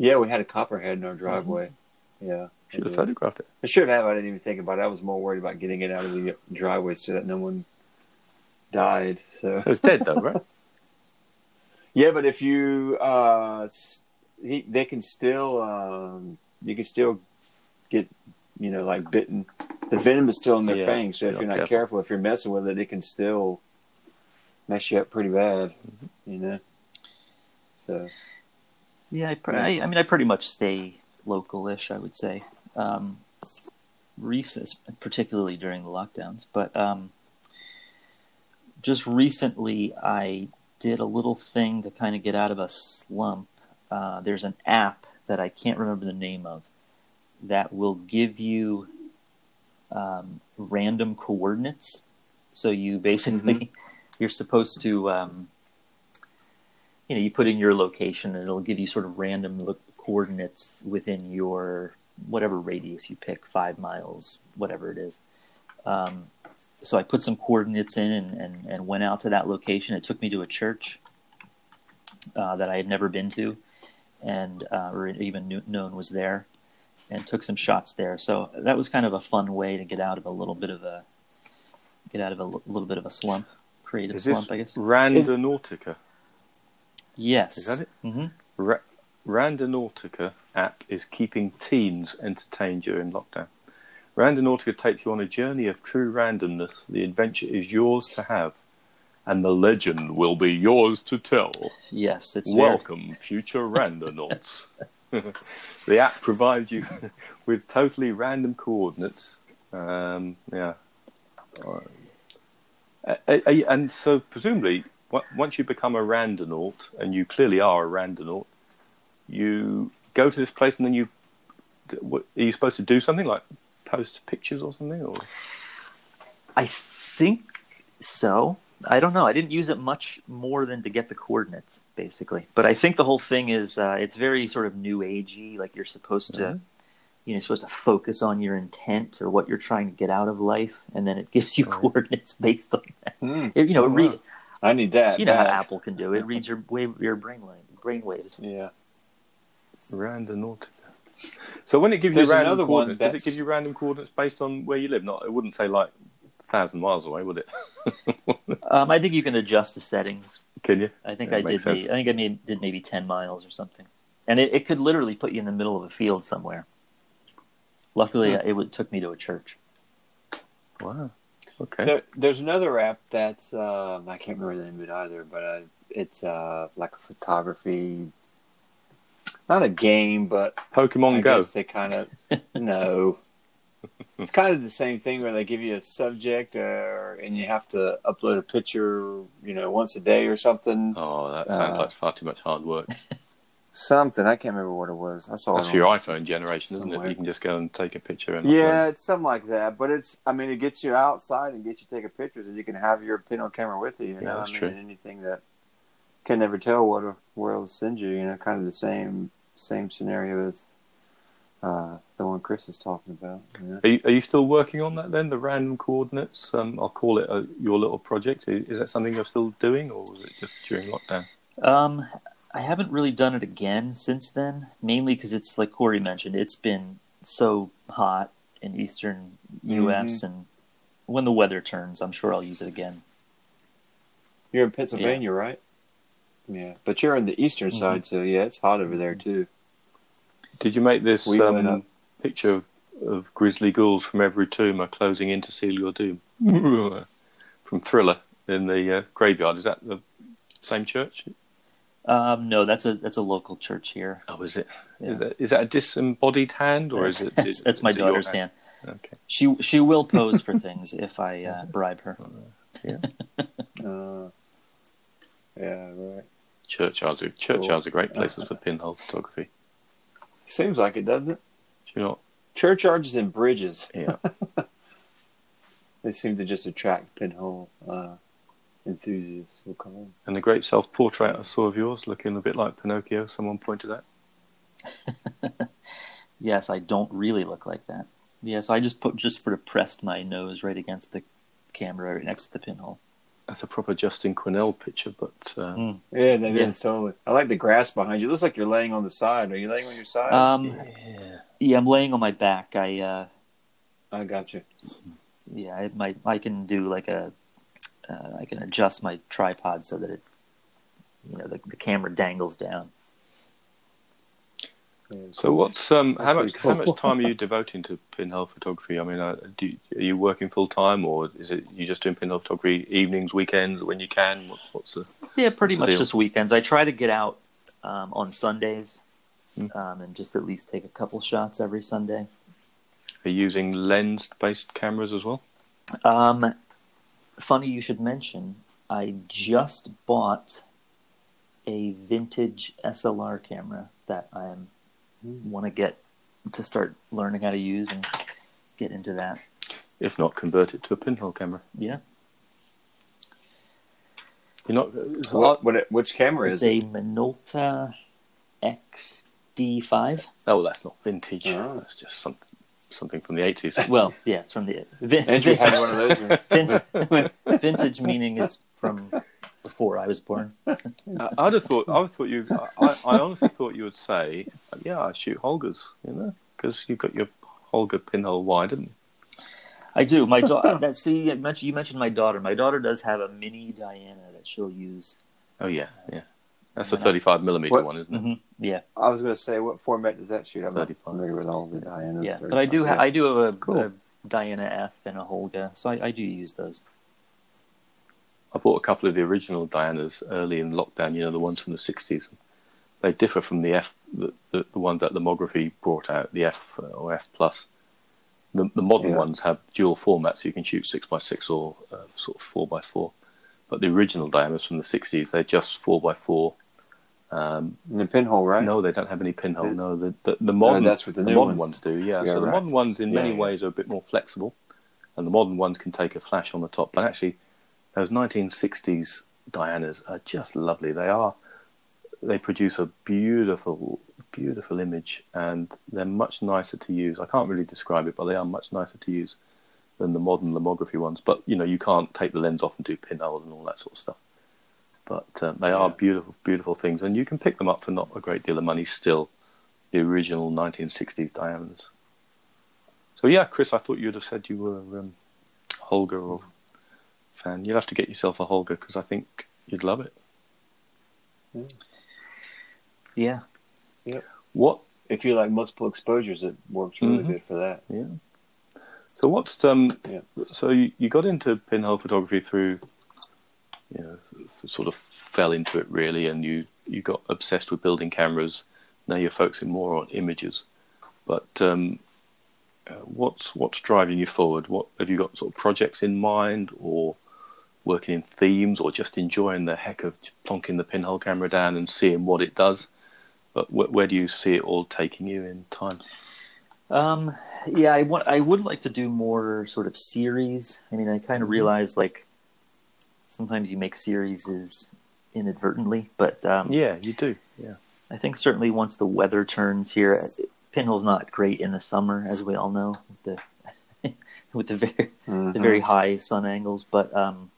Yeah, we had a copperhead in our driveway. Yeah, Should have photographed it. I should have. I didn't even think about it. I was more worried about getting it out of the driveway so that no one died. So It was dead though, right? yeah, but if you, uh, he, they can still, um, you can still get, you know, like bitten. The venom is still in their Yeah, fangs. So if you're not not careful, if you're messing with it, it can still mess you up pretty bad. Mm-hmm. You know. So Yeah, I, pr- I, I mean, I pretty much stay local-ish. I would say, um, recent, particularly during the lockdowns. But um, just recently, I did a little thing to kind of get out of a slump. Uh, there's an app that I can't remember the name of that will give you um, random coordinates. So you basically you're supposed to. Um, you know, you put in your location and it'll give you sort of random lo- coordinates within your whatever radius you pick, five miles, whatever it is. Um, so I put some coordinates in and, and, and went out to that location. It took me to a church uh, that I had never been to, and uh, or even knew, known was there, and took some shots there. So that was kind of a fun way to get out of a little bit of a get out of a l- little bit of a slump, creative Is slump, I guess. Randonautica? Yes. Is that it? hmm Ra- Randonautica app is keeping teens entertained during lockdown. Randonautica takes you on a journey of true randomness. The adventure is yours to have, and the legend will be yours to tell. Yes, it's Welcome, future randonauts. the app provides you with totally random coordinates. Um, yeah. Uh, and so, presumably, once you become a randonaut, and you clearly are a randonaut, you go to this place and then you. what- Are you supposed to do something like post pictures or something? Or I think so. I don't know. I didn't use it much more than to get the coordinates, basically. But I think the whole thing is uh, it's very sort of new agey. Like you're supposed to, Mhm. you know, you're supposed to focus on your intent or what you're trying to get out of life, and then it gives you Right. coordinates based on that. Hmm. It- you know, it Wow. Read, I need that. you know how. Apple can do it. Reads your wave, your brain wave, brain waves. Yeah. Randonautica. So when it gives There's you random another one coordinates, does it give you random coordinates based on where you live? Not, it wouldn't say like thousand miles away, would it? Um, I think you can adjust the settings. Can you? I think Yeah, I did. Maybe. I think I made, did maybe ten miles or something, and it, it could literally put you in the middle of a field somewhere. Luckily, Hmm. it would, took me to a church. Wow. Okay. There, there's another app that's um, I can't remember the name of it either, but uh, it's uh, like a photography, not a game, but Pokemon I Go. guess they kind of no. It's kind of the same thing where they give you a subject, uh, and you have to upload a picture, you know, once a day or something. Oh, that sounds Uh, like far too much hard work. Something I can't remember what it was. I saw That's it for your iPhone generation, isn't it? You can just go and take a picture and Yeah, upload. it's something like that. But it's, I mean, it gets you outside and gets you taking pictures, and you can have your pin on camera with you. You Yeah, know, that's I mean, true. anything that can never tell what a where it'll send you. You know, kind of the same same scenario as uh, the one Kris is talking about. You know? Are you, are you still working on that then? The random coordinates? Um, I'll call it a, your little project. Is is that something you're still doing, or was it just during lockdown? Um, I haven't really done it again since then, mainly because it's like Corey mentioned, it's been so hot in eastern U.S. Mm-hmm. and when the weather turns, I'm sure I'll use it again. You're in Pennsylvania, right? Yeah, but you're on the eastern Mhm. side, so yeah, it's hot over there too. Did you make this We went um, picture of, of grisly ghouls from every tomb are closing in to seal your doom? from Thriller in the uh, graveyard. Is that the same church? Um, no, that's a that's a local church here. Oh, is it? Yeah. Is, that, is that a disembodied hand, or is it? that's, is- that's my is it your daughter's hand. Okay. She she will pose for things if I uh, bribe her. Uh, yeah, right. Churchyards are churchyards are great places for pinhole photography. Seems like it, doesn't it? Do you not? Churchyards and bridges. Yeah. They seem to just attract pinhole uh, enthusiasts. We'll come in. And the great self portrait I saw of yours, looking a bit like Pinocchio, someone pointed out. Yes, I don't really look like that. Yeah, so I just put just sort of pressed my nose right against the camera, right next to the pinhole. That's a proper Justin Quinnell picture, but uh, Mm. Yeah, that Yeah. is totally. I like the grass behind you. It looks like you're laying on the side. Are you laying on your side? Um, yeah. yeah, I'm laying on my back. I uh, I got you. yeah, I my I can do like a uh, I can adjust my tripod so that it you know the, the camera dangles down. So what's um how much pretty how much time are you devoting to pinhole photography? I mean, uh, do you, are you working full time, or is it you just doing pinhole photography evenings, weekends, when you can? What, what's the Yeah, pretty the much deal? just weekends. I try to get out um, on Sundays Mm. um, and just at least take a couple shots every Sunday. are you using lens based cameras as well? Um, funny you should mention. I just bought a vintage SLR camera that I want to get to start learning how to use and get into that. If not, convert it to a pinhole camera. Yeah, You're not. It's a What, lot. what, which camera it's is a it? Minolta XD5. Oh, that's not vintage. Oh. That's just something something from the eighties. Well, yeah, it's from the vin- Andrew had vintage. one of those. Vintage, vintage meaning it's from before I was born. I- I'd have thought. I thought you. I, I honestly thought you would say, "Yeah, I shoot Holgas," you know, because you've got your Holga pinhole wide, haven't you? I do. My daughter. That see, you mentioned, you mentioned my daughter. My daughter does have a mini Diana that she'll use. Oh yeah, yeah. That's a thirty-five millimeter What- one, isn't it? hmm Yeah, I was going to say, what format does that shoot? I'm not 35. familiar with all the Diana. yeah. But I do. Ha- I do have a, Cool. a Diana F and a Holga, so I, I do use those. I bought a couple of the original Dianas early in lockdown. You know, the ones from the sixties. They differ from the F, the, the, the ones that Lomography brought out, the F uh, or F plus. The, the modern Yeah. ones have dual formats, so you can shoot six by six or uh, sort of four by four. But the original Dianas from the sixties, they're just four by four. Um, the pinhole, right? No, they don't have any pinhole. No, the the, the modern that's what the new modern ones- ones do. Yeah, Yeah, so the modern ones in Yeah, many yeah. ways are a bit more flexible, and the modern ones can take a flash on the top. But actually, those 1960s Dianas are just lovely. They are. They produce a beautiful, beautiful image, and they're much nicer to use. I can't really describe it, but they are much nicer to use than the modern lomography ones. But you know, you can't take the lens off and do pinholes and all that sort of stuff. But uh, they are Yeah. beautiful, beautiful things, and you can pick them up for not a great deal of money still. The original 1960s Dianas. So yeah, Kris, I thought you'd have said you were um, Holga or fan. You'll have to get yourself a Holga because I think you'd love it. Yeah. Yeah. What? If you like multiple exposures, it works really Mhm. good for that. Yeah. So what's um? Yeah. So you, you got into pinhole photography through, you know, sort of fell into it really, and you you got obsessed with building cameras. Now you're focusing more on images, but um, uh, what's what's driving you forward? What have you got sort of projects in mind, or working in themes, or just enjoying the heck of plonking the pinhole camera down and seeing what it does? But wh- where do you see it all taking you in time? Um, yeah, I want. I would like to do more sort of series. I mean, I kind of realize like sometimes you make series is inadvertently, but um, Yeah, you do. Yeah. I think certainly once the weather turns here, Pinhole's not great in the summer, as we all know, with the with the very Mhm. the very high sun angles. But um,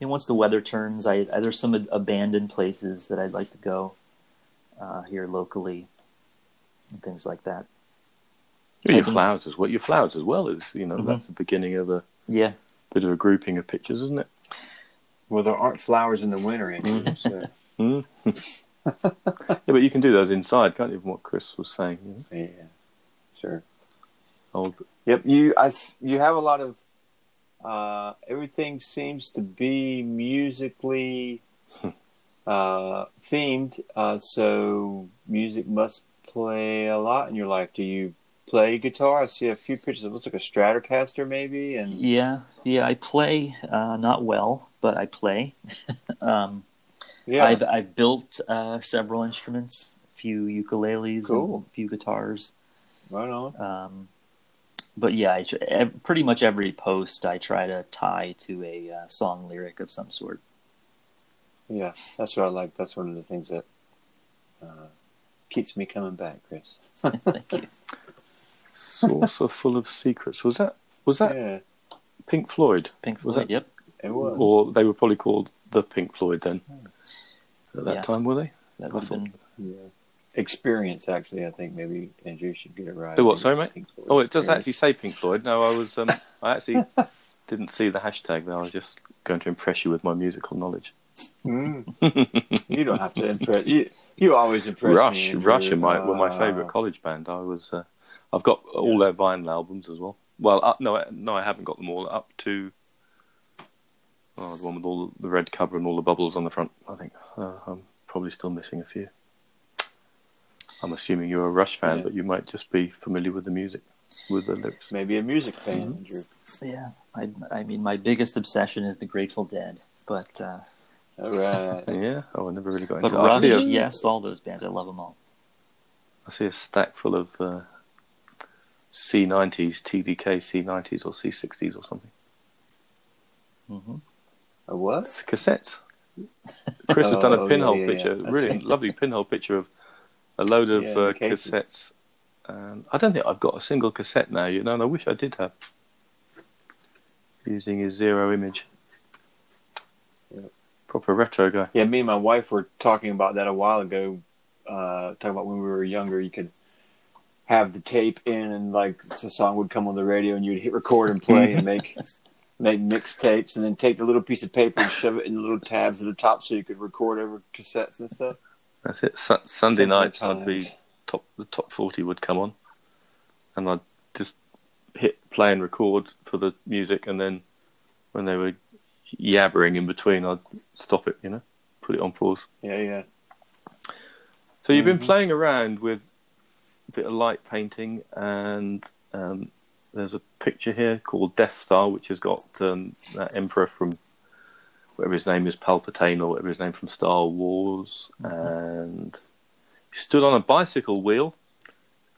and once the weather turns, I, I there's some abandoned places that I'd like to go uh, here locally and things like that. Yeah, your think- flowers as well. Your flowers as well is you know Mhm. that's the beginning of a Yeah, bit of a grouping of pictures, isn't it? Well, there aren't flowers in the winter, Andrew, so Mm. yeah, but you can do those inside, can't you? From what Kris was saying, you know? yeah, sure. Old, Yep, you I s you have a lot of uh, everything seems to be musically uh, themed. Uh, so music must play a lot in your life. Do you play guitar? I see a few pictures. It looks like a Stratocaster, maybe. And yeah, yeah. I play uh, not well, but I play. um, yeah, I've I've built uh, several instruments, a few ukuleles, Cool. a few guitars. right on. Um, but yeah, I, ev- pretty much every post I try to tie to a uh, song lyric of some sort. Yeah, that's what I like. That's one of the things that uh, keeps me coming back, Kris. Thank you. Saucer full of secrets. Was that was that yeah, Pink Floyd? Pink Was that- Yep. it was. Or they were probably called the Pink Floyd then. At that Yeah. time, were they? That I would thought- been. yeah. Experience, actually, I think maybe Andrew should get it right. The what, sorry, mate? Oh, it does Experience. actually say Pink Floyd. No, I was. Um, I actually didn't see the hashtag. There, I was just going to impress you with my musical knowledge. Mm. you don't have to impress. You, you always impress Rush, me. Rush, are my, were my Uh, favourite college band. I was. Uh, I've got all their vinyl albums as well. Well, uh, no, no, I haven't got them all up to. Oh, the one with all the red cover and all the bubbles on the front. I think uh, I'm probably still missing a few. I'm assuming you're a Rush fan, Yeah. but you might just be familiar with the music, with the lyrics. Maybe a music fan, Mhm. Andrew. Yeah. I, I mean, my biggest obsession is the Grateful Dead, but uh, All right. Yeah. Oh, I never really got but into. it. Rush, a, yes, all those bands, I love them all. I see a stack full of uh, C90s, TDK C90s or C60s or something. hmm A what? It's cassettes. Kris has done Oh, a pinhole yeah, yeah, picture, yeah. I really lovely pinhole picture of a load of Yeah, uh, cassettes. And I don't think I've got a single cassette now, you know, and I wish I did have. Using his zero image. Proper retro guy. Yeah, me and my wife were talking about that a while ago. Uh, talking about when we were younger, you could have the tape in, and like the song would come on the radio, and you'd hit record and play, and make make mixtapes, and then take the little piece of paper and shove it in the little tabs at the top, so you could record over cassettes and stuff. That's it. Su- Sunday nights, I'd be top. The top forty would come on, and I'd just hit play and record for the music, and then when they were yabbering in between, I'd stop it. You know, put it on pause. Yeah, yeah. So you've been Mhm. playing around with bit of light painting, and um, there's a picture here called Death Star, which has got um, that emperor from whatever his name is, Palpatine, or whatever his name from Star Wars, and he stood on a bicycle wheel,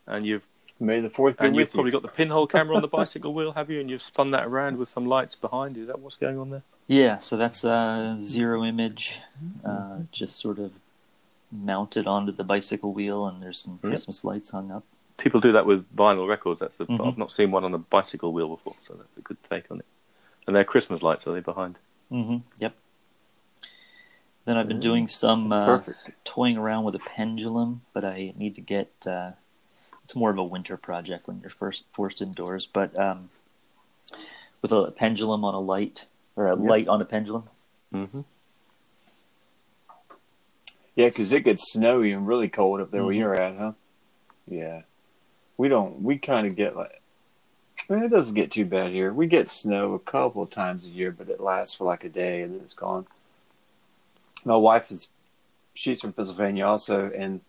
and you've May the fourth be and you've with probably you. got the pinhole camera on the bicycle wheel, have you? And you've spun that around with some lights behind. You. Is that what's going on there? Yeah, so that's uh, zero image, uh, just sort of mounted onto the bicycle wheel, and there's some. Christmas lights hung up. People do that with vinyl records. That's the, Mhm. I've not seen one on a bicycle wheel before, so that's a good take on it. And they're Christmas lights, are they behind? Mm-hmm. Yep. Then I've been Mm. doing some uh, toying around with a pendulum, but I need to get. Uh, it's more of a winter project when you're first forced indoors, but um, with a pendulum on a light or a Yep. light on a pendulum. Mm-hmm. Yeah, because it gets snowy and really cold up there where Mhm. you're at, huh? Yeah. We don't, we kind of get like, well, it doesn't get too bad here. We get snow a couple of times a year, but it lasts for like a day and then it's gone. My wife is, she's from Pennsylvania also, and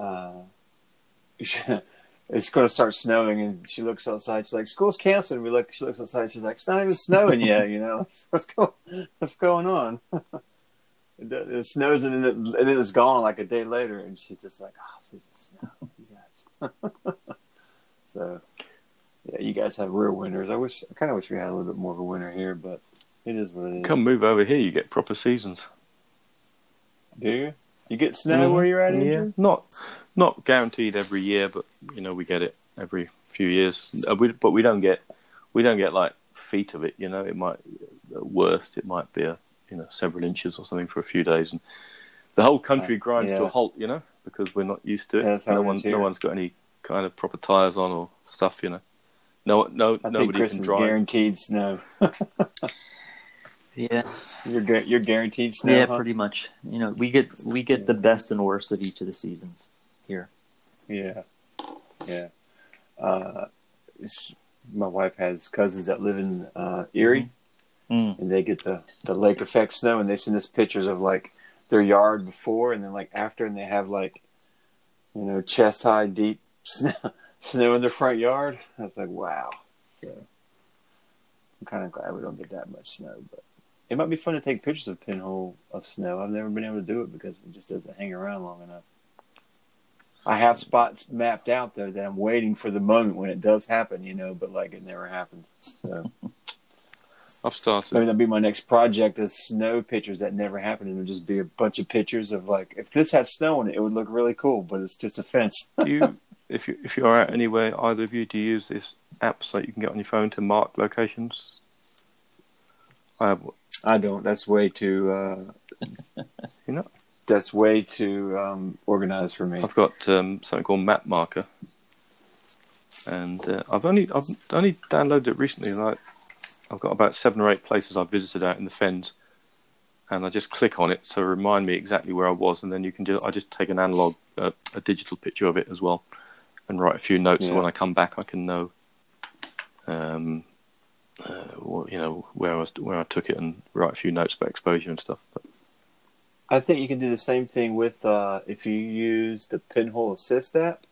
uh, it's going to start snowing, and she looks outside. She's like, "School's canceled." We look. She looks outside. She's like, "It's not even snowing yet." You know, what's going, what's going on? It, snows and then, it, and then it's gone like a day later, and she's just like, "Oh, it's just snow, you guys." so, yeah, you guys have real winters. I wish, I kind of wish we had a little bit more of a winter here, but it is what it is. Come move over here, you get proper seasons. Do you? You get snow Mhm. where you're at, Yeah, not not guaranteed every year, but you know we get it every few years. Uh, we, but we don't get we don't get like feet of it. You know, it might at worst it might be a you know several inches or something for a few days, and the whole country grinds to a halt. You know, because we're not used to it. Yeah, no it one, no one's got any kind of proper tires on or stuff. You know, no no I think nobody Kris can is drive. guaranteed snow. Yeah, You're you're guaranteed snow. yeah, huh? pretty much. You know, we get we get the best and worst of each of the seasons here. Yeah, yeah. Uh, my wife has cousins that live in uh, Erie, Mm. and they get the the lake effect snow, and they send us pictures of like their yard before and then like after, and they have like you know chest high deep snow snow in their front yard. I was like, wow. So I'm kind of glad we don't get that much snow, but it might be fun to take pictures of pinhole of snow. I've never been able to do it because it just doesn't hang around long enough. I have spots mapped out though that I'm waiting for the moment when it does happen, you know, but like it never happens. So I've started. maybe that'll be my next project is snow pictures that never happened and it'll just be a bunch of pictures of like if this had snow in it, it would look really cool, but it's just a fence. Do you, if you if you're out anywhere, either of you, do you use this app so you can get on your phone to mark locations? I have, I don't. That's way too uh you know, that's way too um organized for me. I've got um, something called Map Marker, and uh, I've only I've only downloaded it recently. Like I've got about seven or eight places I've visited out in the fens, and I just click on it to remind me exactly where I was, and then you can do. I just take an analog, uh, a digital picture of it as well, and write a few notes. So when I come back, I can know, um, uh, what, you know where I was, where I took it, and write a few notes about exposure and stuff. But I think you can do the same thing with uh, if you use the Pinhole Assist app.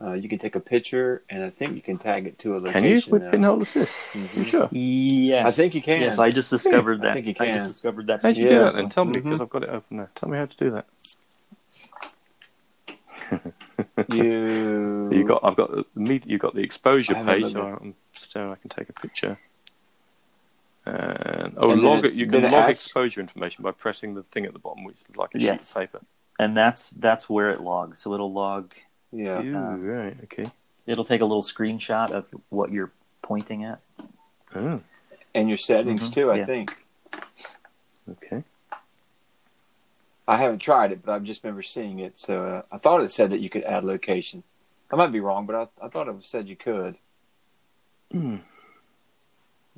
Uh, you can take a picture, and I think you can tag it to a location. can you with now. Pinhole Assist? Mhm. You sure? Yes, I think you can. Yes, I just discovered I that. I think you can. I can. just discovered that. How'd you Yeah. do that And Tell me Mhm. because I've got it open there. Tell me how to do that. You So you got, I've got the you got the exposure page. looked So I'm staring. I can take a picture. And oh, And log it- it. You can log asks- exposure information by pressing the thing at the bottom, which is like a Yes. sheet of paper. and that's that's where it logs. So it'll log. Yeah. Ooh, Uh, right. Okay. It'll take a little screenshot of what you're pointing at. Oh, and your settings Mhm. too. I Yeah. think okay. I haven't tried it, but I've just remember seeing it. So uh, I thought it said that you could add location. I might be wrong, but I, I thought it said you could. Hmm.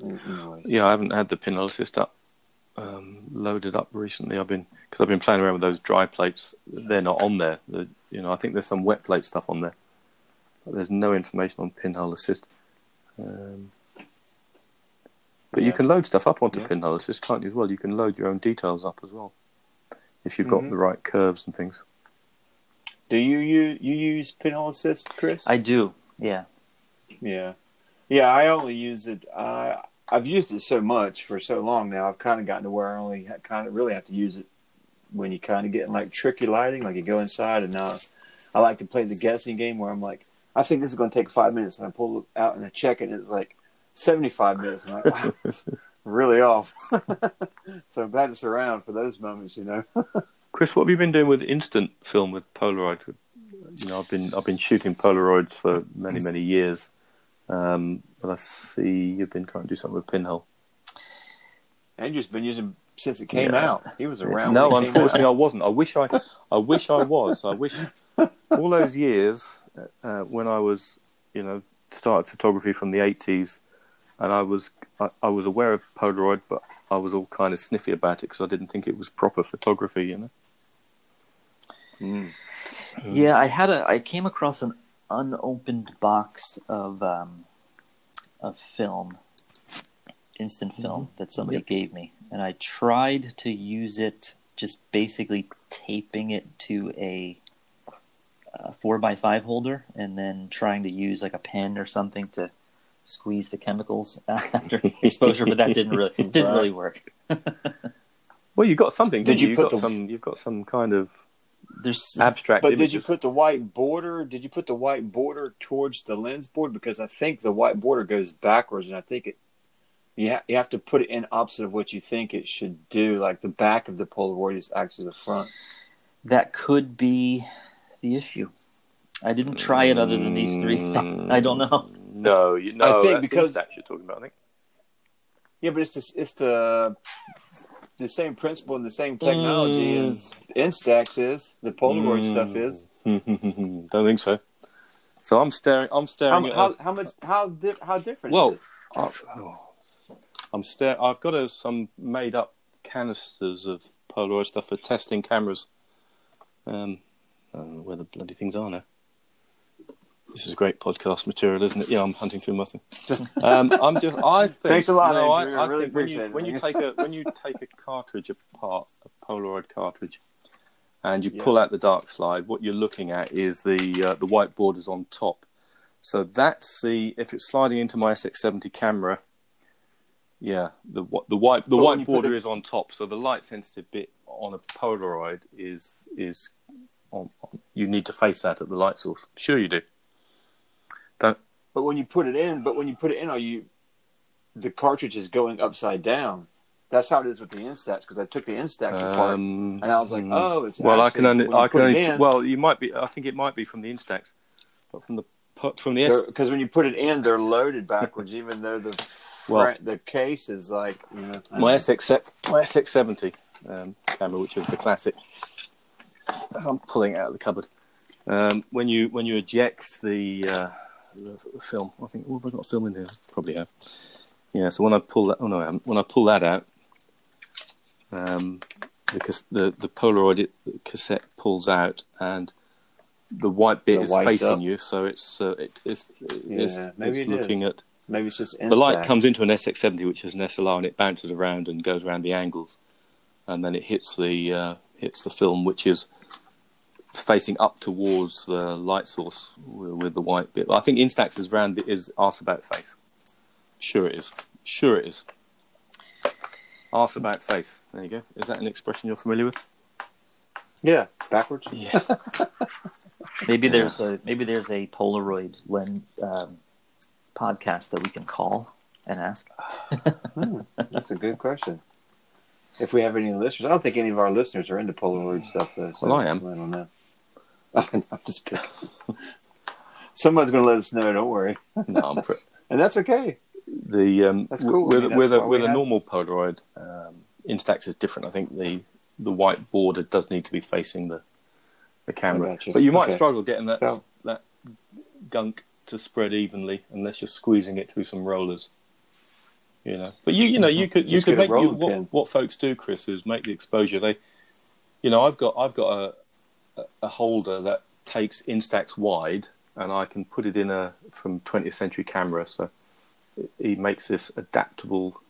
Anyway. Yeah, I haven't had the pinhole assist up um, loaded up recently. I've been because I've been playing around with those dry plates. They're not on there. The, you know, I think there's some wet plate stuff on there, but there's no information on pinhole assist. Um, but you can load stuff up onto Yeah. pinhole assist, can't you? As well, you can load your own details up as well if you've got Mhm. the right curves and things. Do you use you use Pinhole Assist, Kris? I do. Yeah. Yeah, yeah. I only use it. I I've used it so much for so long now. I've kind of gotten to where I only kind of really have to use it when you kind of get in like tricky lighting, like you go inside. And now I like to play the guessing game where I'm like, I think this is going to take five minutes, and I pull it out and I check it, and it's like seventy five minutes. And I'm like, wow, really off. so I'm glad it's around for those moments, you know. Kris, what have you been doing with instant film with Polaroid? You know, I've been I've been shooting Polaroids for many many years, um, but I see you've been trying to do something with Pinhole. Andrew's been using since it came Yeah. out. He was around. no, when it came unfortunately, out. I wasn't. I wish I, I wish I was. I wish all those years uh, when I was, you know, started photography from the eighties, and I was I, I was aware of Polaroid, but I was all kind of sniffy about it because I didn't think it was proper photography. You know. Mm. Yeah, I had a. I came across an unopened box of um, of film, instant film that somebody Yep. gave me, and I tried to use it, just basically taping it to a, uh four by five holder, and then trying to use like a pen or something to squeeze the chemicals after exposure, but that didn't really it didn't Right. really work. Well, you got something. Did Did you you? put got the- some. You've got some kind of There's abstract. But images. did you put the white border? Did you put the white border towards the lens board? Because I think the white border goes backwards, and I think it. You, ha- you have to put it in opposite of what you think it should do. Like the back of the Polaroid is actually the front. that could be the issue. I didn't try it other than these three mm, things. I don't know. No, you, no. I think that's because- Instax you're talking about. I think. Yeah, but it's the, it's the the same principle and the same technology Mm. as Instax is. The Polaroid stuff is. Don't think so. So I'm staring. I'm How, staring at. how, a- how much? How di- how different? well, is it? I've, oh, I'm staring. I've got a, some made up canisters of Polaroid stuff for testing cameras. Um, I don't know where the bloody things are now. This is great podcast material, isn't it? Yeah, I'm hunting through nothing. Um, I'm just. I think. Thanks a lot, no. I I, I really think when you, when you take a when you take a cartridge apart, a Polaroid cartridge, and you Yeah. pull out the dark slide, what you're looking at is the uh, the white borders on top. So that's the if it's sliding into my SX70 camera. Yeah, the the white the But white border it- is on top, so the light sensitive bit on a Polaroid is is on, on, you need to face that at the light source. Sure, you do. Don't. But when you put it in, but when you put it in, are you the cartridge is going upside down? That's how it is with the Instax because I took the Instax apart Um, and I was like, mm, oh, it's well, I can only. I can only. in- well, you might be. I think it might be from the Instax, but from the from the because when you put it in, they're loaded backwards, even though the Well- front, the case is like you know. My SX my SX seventy um, camera, which is the classic. As I'm pulling it out of the cupboard, um, when you when you eject the, uh, the, the film, I think, oh, have I got film in here? Probably have. Yeah. So when I pull that, oh no, I haven't. When I pull that out, um, the the the Polaroid cassette pulls out and. The white bit The is facing up. you, so it's uh, it, it's, it's, maybe it's it is. looking at Maybe it's just Instax. the light comes into an SX70, which is an SLR, and it bounces around and goes around the angles, and then it hits the uh, hits the film, which is facing up towards the light source with, with the white bit. I think Instax is round is arse about face. Sure, it is. Sure, it is. Arse about face. There you go. Is that an expression you're familiar with? Yeah, backwards. Yeah. Maybe there's a maybe there's a Polaroid lens um, podcast that we can call and ask. Hmm, that's a good question. If we have any listeners, I don't think any of our listeners are into Polaroid stuff. Though, so Well, I am. I don't know. I'm just. Someone's going to let us know. Don't worry, no, I'm and that's okay. the um, That's cool. I with mean, that's with a with a normal Polaroid, um, Instax is different. I think the the white border does need to be facing the the camera, but you might Okay. struggle getting that So- that gunk to spread evenly unless you're squeezing it through some rollers. You know, but you you know you could you Just could make you, what what folks do, Kris, is make the exposure. They, you know, I've got I've got a a- holder that takes Instax wide, and I can put it in a from 20th century camera. So he makes this adaptable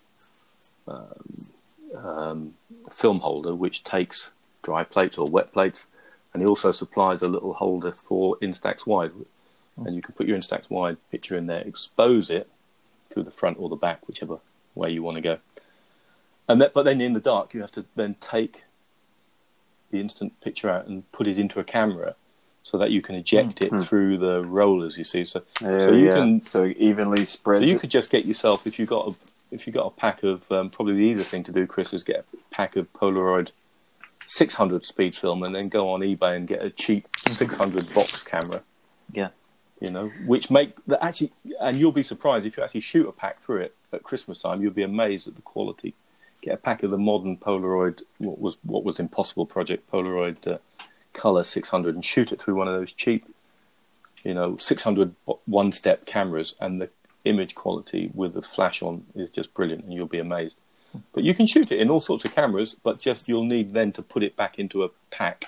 um, um, film holder, which takes dry plates or wet plates, and he also supplies a little holder for Instax wide, and you can put your Instax wide picture in there, expose it through the front or the back, whichever way you want to go. And that, but then in the dark, you have to then take the instant picture out and put it into a camera, so that you can eject it through the rollers. You see, so There, so you yeah. can so evenly spread. so you it. could just get yourself if you got a if you got a pack of um, probably the easiest thing to do, Kris, is get a pack of Polaroid 600 speed film and then go on eBay and get a cheap 600 box camera. Yeah. You know, which make that actually, and you'll be surprised if you actually shoot a pack through it at Christmas time. You'll be amazed at the quality. Get a pack of the modern Polaroid, what was what was Impossible Project Polaroid uh, Color 600, and shoot it through one of those cheap, you know, 600 one step cameras, and the image quality with the flash on is just brilliant, and you'll be amazed. But you can shoot it in all sorts of cameras, but just you'll need then to put it back into a pack,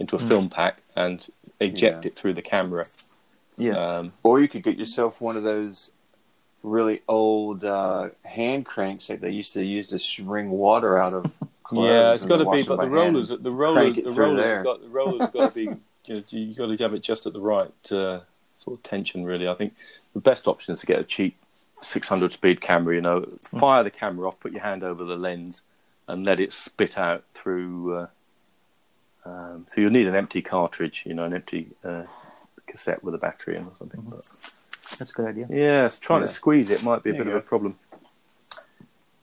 into a film pack, and eject Yeah. it through the camera. Yeah. Um, Or you could get yourself one of those really old uh, hand cranks that they used to use to wring water out of. yeah, it's got to be, but the rollers, the rollers, the rollers, got, the rollers got to be, you know, you got to have it just at the right uh, sort of tension. Really, I think the best option is to get a cheap 600 speed camera. You know, Hmm. fire the camera off, put your hand over the lens, and let it spit out through. Uh, um, so you'll need an empty cartridge, you know, an empty uh, cassette with a battery in or something. But That's a good idea. Yes, trying Yeah. to squeeze it might be a There bit of a problem.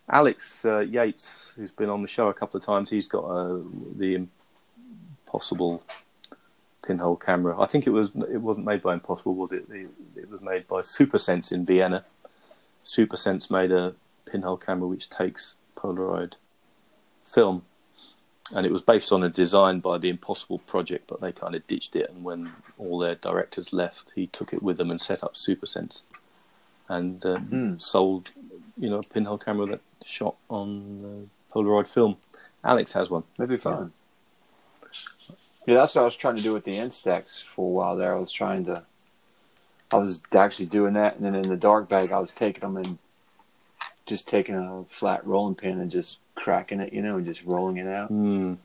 Alex uh, Yates, who's been on the show a couple of times, he's got uh, the Impossible pinhole camera. I think it was it wasn't made by Impossible, was it? The- It was made by Supersense in Vienna. Supersense made a pinhole camera which takes Polaroid film, and it was based on a design by the Impossible Project, but they kind of ditched it. And when all their directors left, he took it with them and set up Supersense, and uh, Hmm. sold, you know, a pinhole camera that shot on uh, Polaroid film. Alex has one. That'd be fun. Yeah, that's what I was trying to do with the Instax for a while there. I was trying to, I was actually doing that, and then in the dark bag, I was taking them and just taking a flat rolling pin and just cracking it, you know, and just rolling it out. Hmm.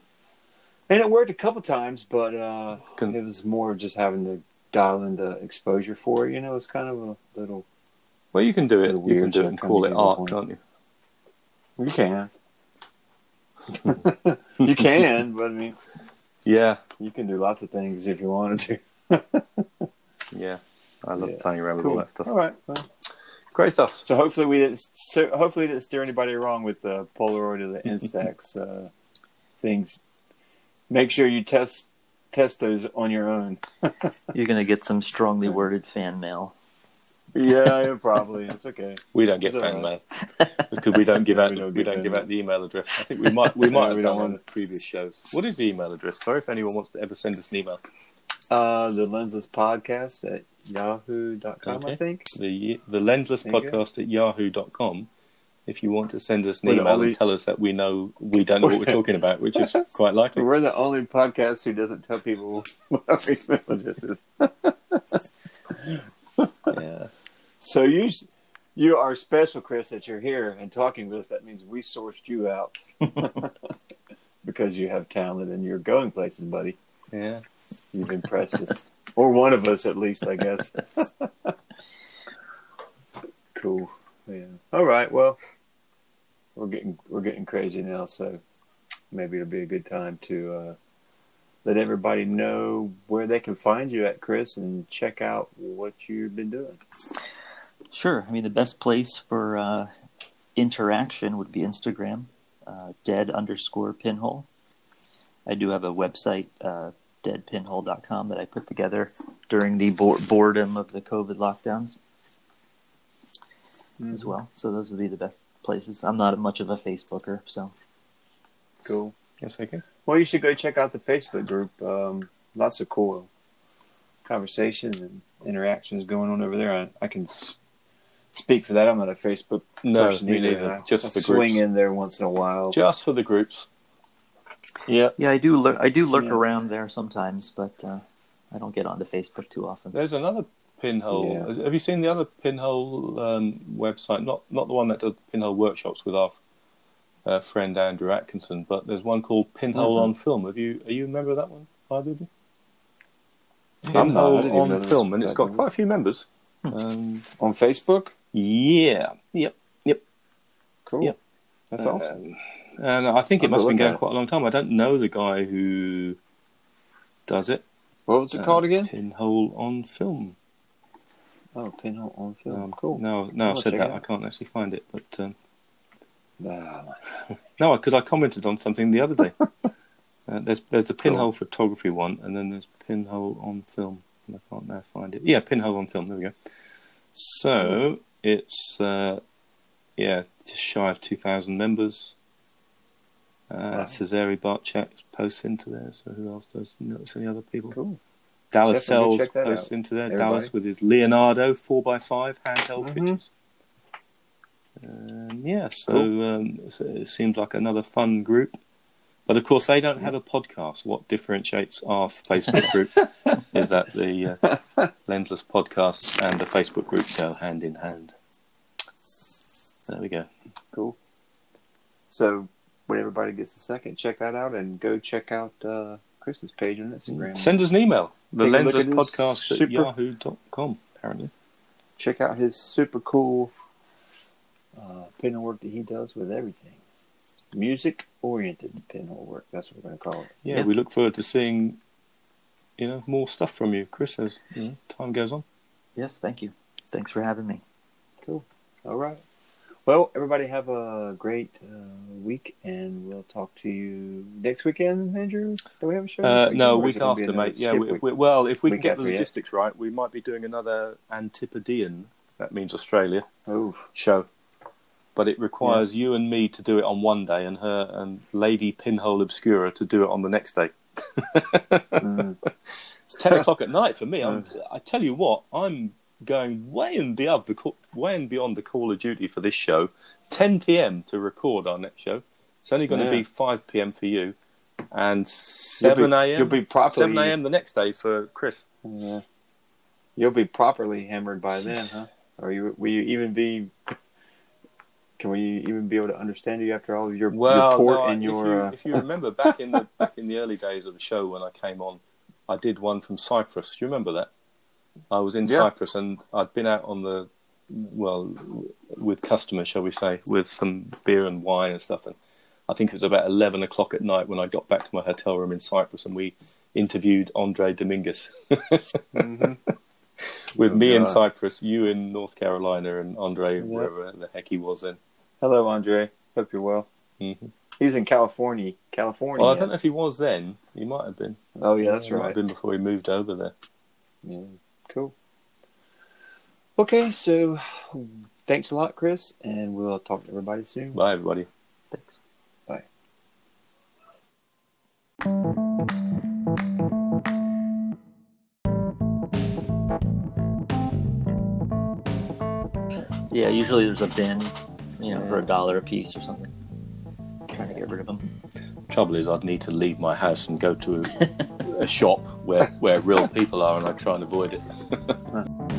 And it worked a couple times, but uh, it was more just having to dial in the exposure for it. You know, it's kind of a little. Well, you can do it. You can do it and call it art, can't you? You can. you can, but I mean, Yeah, You can do lots of things if you wanted to. yeah. I love Yeah. playing around with all that stuff. All right. Well, Great stuff. so hopefully we didn't. So hopefully didn't steer anybody wrong with the Polaroid or the Instax uh, things. Make sure you test test those on your own. You're gonna get some strongly worded fan mail. yeah, yeah, probably. It's okay. We don't get It's fan right. mail because we don't give out we we don't don't, give out the email address. I think we might we might Yeah, have don't done on previous shows. What is the email address? Sorry if anyone wants to ever send us an email. Uh, the Lensless Podcast at yahoo.com, I think. The the lensless There you go. podcast at yahoo.com. If you want to send us an We're email only- and tell us that we know we don't know what we're talking about, which is quite likely. We're the only podcast who doesn't tell people what our email address is. Yeah. So you you are special, Kris, that you're here and talking with us. That means we sourced you out because you have talent and you're going places, buddy. Yeah. You've impressed us, or one of us at least, I guess. cool. Yeah. All right. Well, we're getting we're getting crazy now, so maybe it'll be a good time to uh, let everybody know where they can find you at, Kris, and check out what you've been doing. Sure. I mean, the best place for uh, interaction would be Instagram, uh, dead underscore pinhole. I do have a website, uh, deadpinhole.com, that I put together during the bo- boredom of the COVID lockdowns as well. So those would be the best places. I'm not much of a Facebooker, so Cool. Yes, I can. Well, you should go check out the Facebook group. Um, lots of cool conversations and interactions going on over there. I, I can s- speak for that. I'm not a Facebook No, person me either. neither. I, Just I the swing groups. in there once in a while. Just for the groups. Yeah. yeah, I do. Lur- I do lurk Yeah. around there sometimes, but uh, I don't get onto Facebook too often. There's another pinhole. Yeah. Have you seen the other pinhole um, website? Not not the one that does pinhole workshops with our uh, friend Andrew Atkinson, but there's one called Pinhole Mhm. on Film. Have you are you a member of that one? Either of you? I'm not. Pinhole didn't even know on this Film, and it's got quite a few members. Um, On Facebook? yeah. Yep. Yep. Cool. Yep. That's awesome. And I think it must have been going it. quite a long time. I don't know the guy who does it. What was it Uh, called again? Pinhole on Film. Oh, Pinhole on Film. Um, cool. No, no, I've said that. I can't actually find it, but um, no, because I commented on something the other day. uh, there's there's a pinhole photography one, and then there's pinhole on film. I can't now find it. Yeah, pinhole on film. There we go. So it's uh, yeah, just shy of two thousand members. Uh, Wow. Cesare Barchak posts into there. So who else does? Notice any other people? cool. Dallas Definitely Sells posts out, into there. everybody. Dallas with his Leonardo four x five handheld Mhm. pictures. Um, yeah, so Cool. um, so it seems like another fun group. But of course, they don't have a podcast. What differentiates our Facebook group is that the uh, Lensless podcast and the Facebook group go hand in hand. There we go. Cool. So when everybody gets a second, check that out and go check out uh, Kris's page on Instagram. Send us an email. The Take a look Lensless at this podcast at super- yahoo.com, apparently. check out his super cool uh, pinhole work that he does with everything. Music oriented pinhole work. That's what we're going to call it. Yeah, Yeah. we look forward to seeing, you know, more stuff from you, Kris, as you know, time goes on. Yes, thank you. Thanks for having me. Cool. All right. Well, everybody have a great uh, week, and we'll talk to you next weekend, Andrew. Do we have a show? Uh, no, weekend, or is week it gonna be after, mate. Yeah, we, we, well, if we can get the yeah. logistics right, we might be doing another Antipodean, that means Australia, Oh, show. But it requires you and me to do it on one day and her and Lady Pinhole Obscura to do it on the next day. mm, It's 10 o'clock at night for me. I'm, I tell you what, I'm going way and beyond the call, way and beyond the Call of Duty for this show. 10 p.m. to record our next show. It's only going to be 5 p.m. for you, and 7 a.m. You'll be properly. 7 a.m. the next day for Kris. Yeah. You'll be properly hammered by then, huh? Or you, will you even be? Can we even be able to understand you after all of your, Well, your port no, and if, your? you, uh, if you remember back in the back in the early days of the show when I came on, I did one from Cyprus. Do you remember that? I was in Yeah. Cyprus and I'd been out on the well with customers, shall we say, with some beer and wine and stuff. And I think it was about eleven o'clock at night when I got back to my hotel room in Cyprus, and we interviewed Andre Dominguez hmm with Oh, me in Cyprus, you in North Carolina, and Andre Yep. wherever the heck he was in. Hello, Andre. Hope you're well. Mhm. He's in California. California. Well, I don't know if he was then. He might have been. Oh yeah, that's He might have right. been before he moved over there. Yeah, cool. Okay, so thanks a lot, Kris, and we'll talk to everybody soon. Bye, everybody. Thanks. Bye. Yeah, usually there's a bin, you know, for a dollar a piece or something. Trying to get rid of them. Trouble is, I'd need to leave my house and go to a, a shop where, where real people are, and I try and avoid it.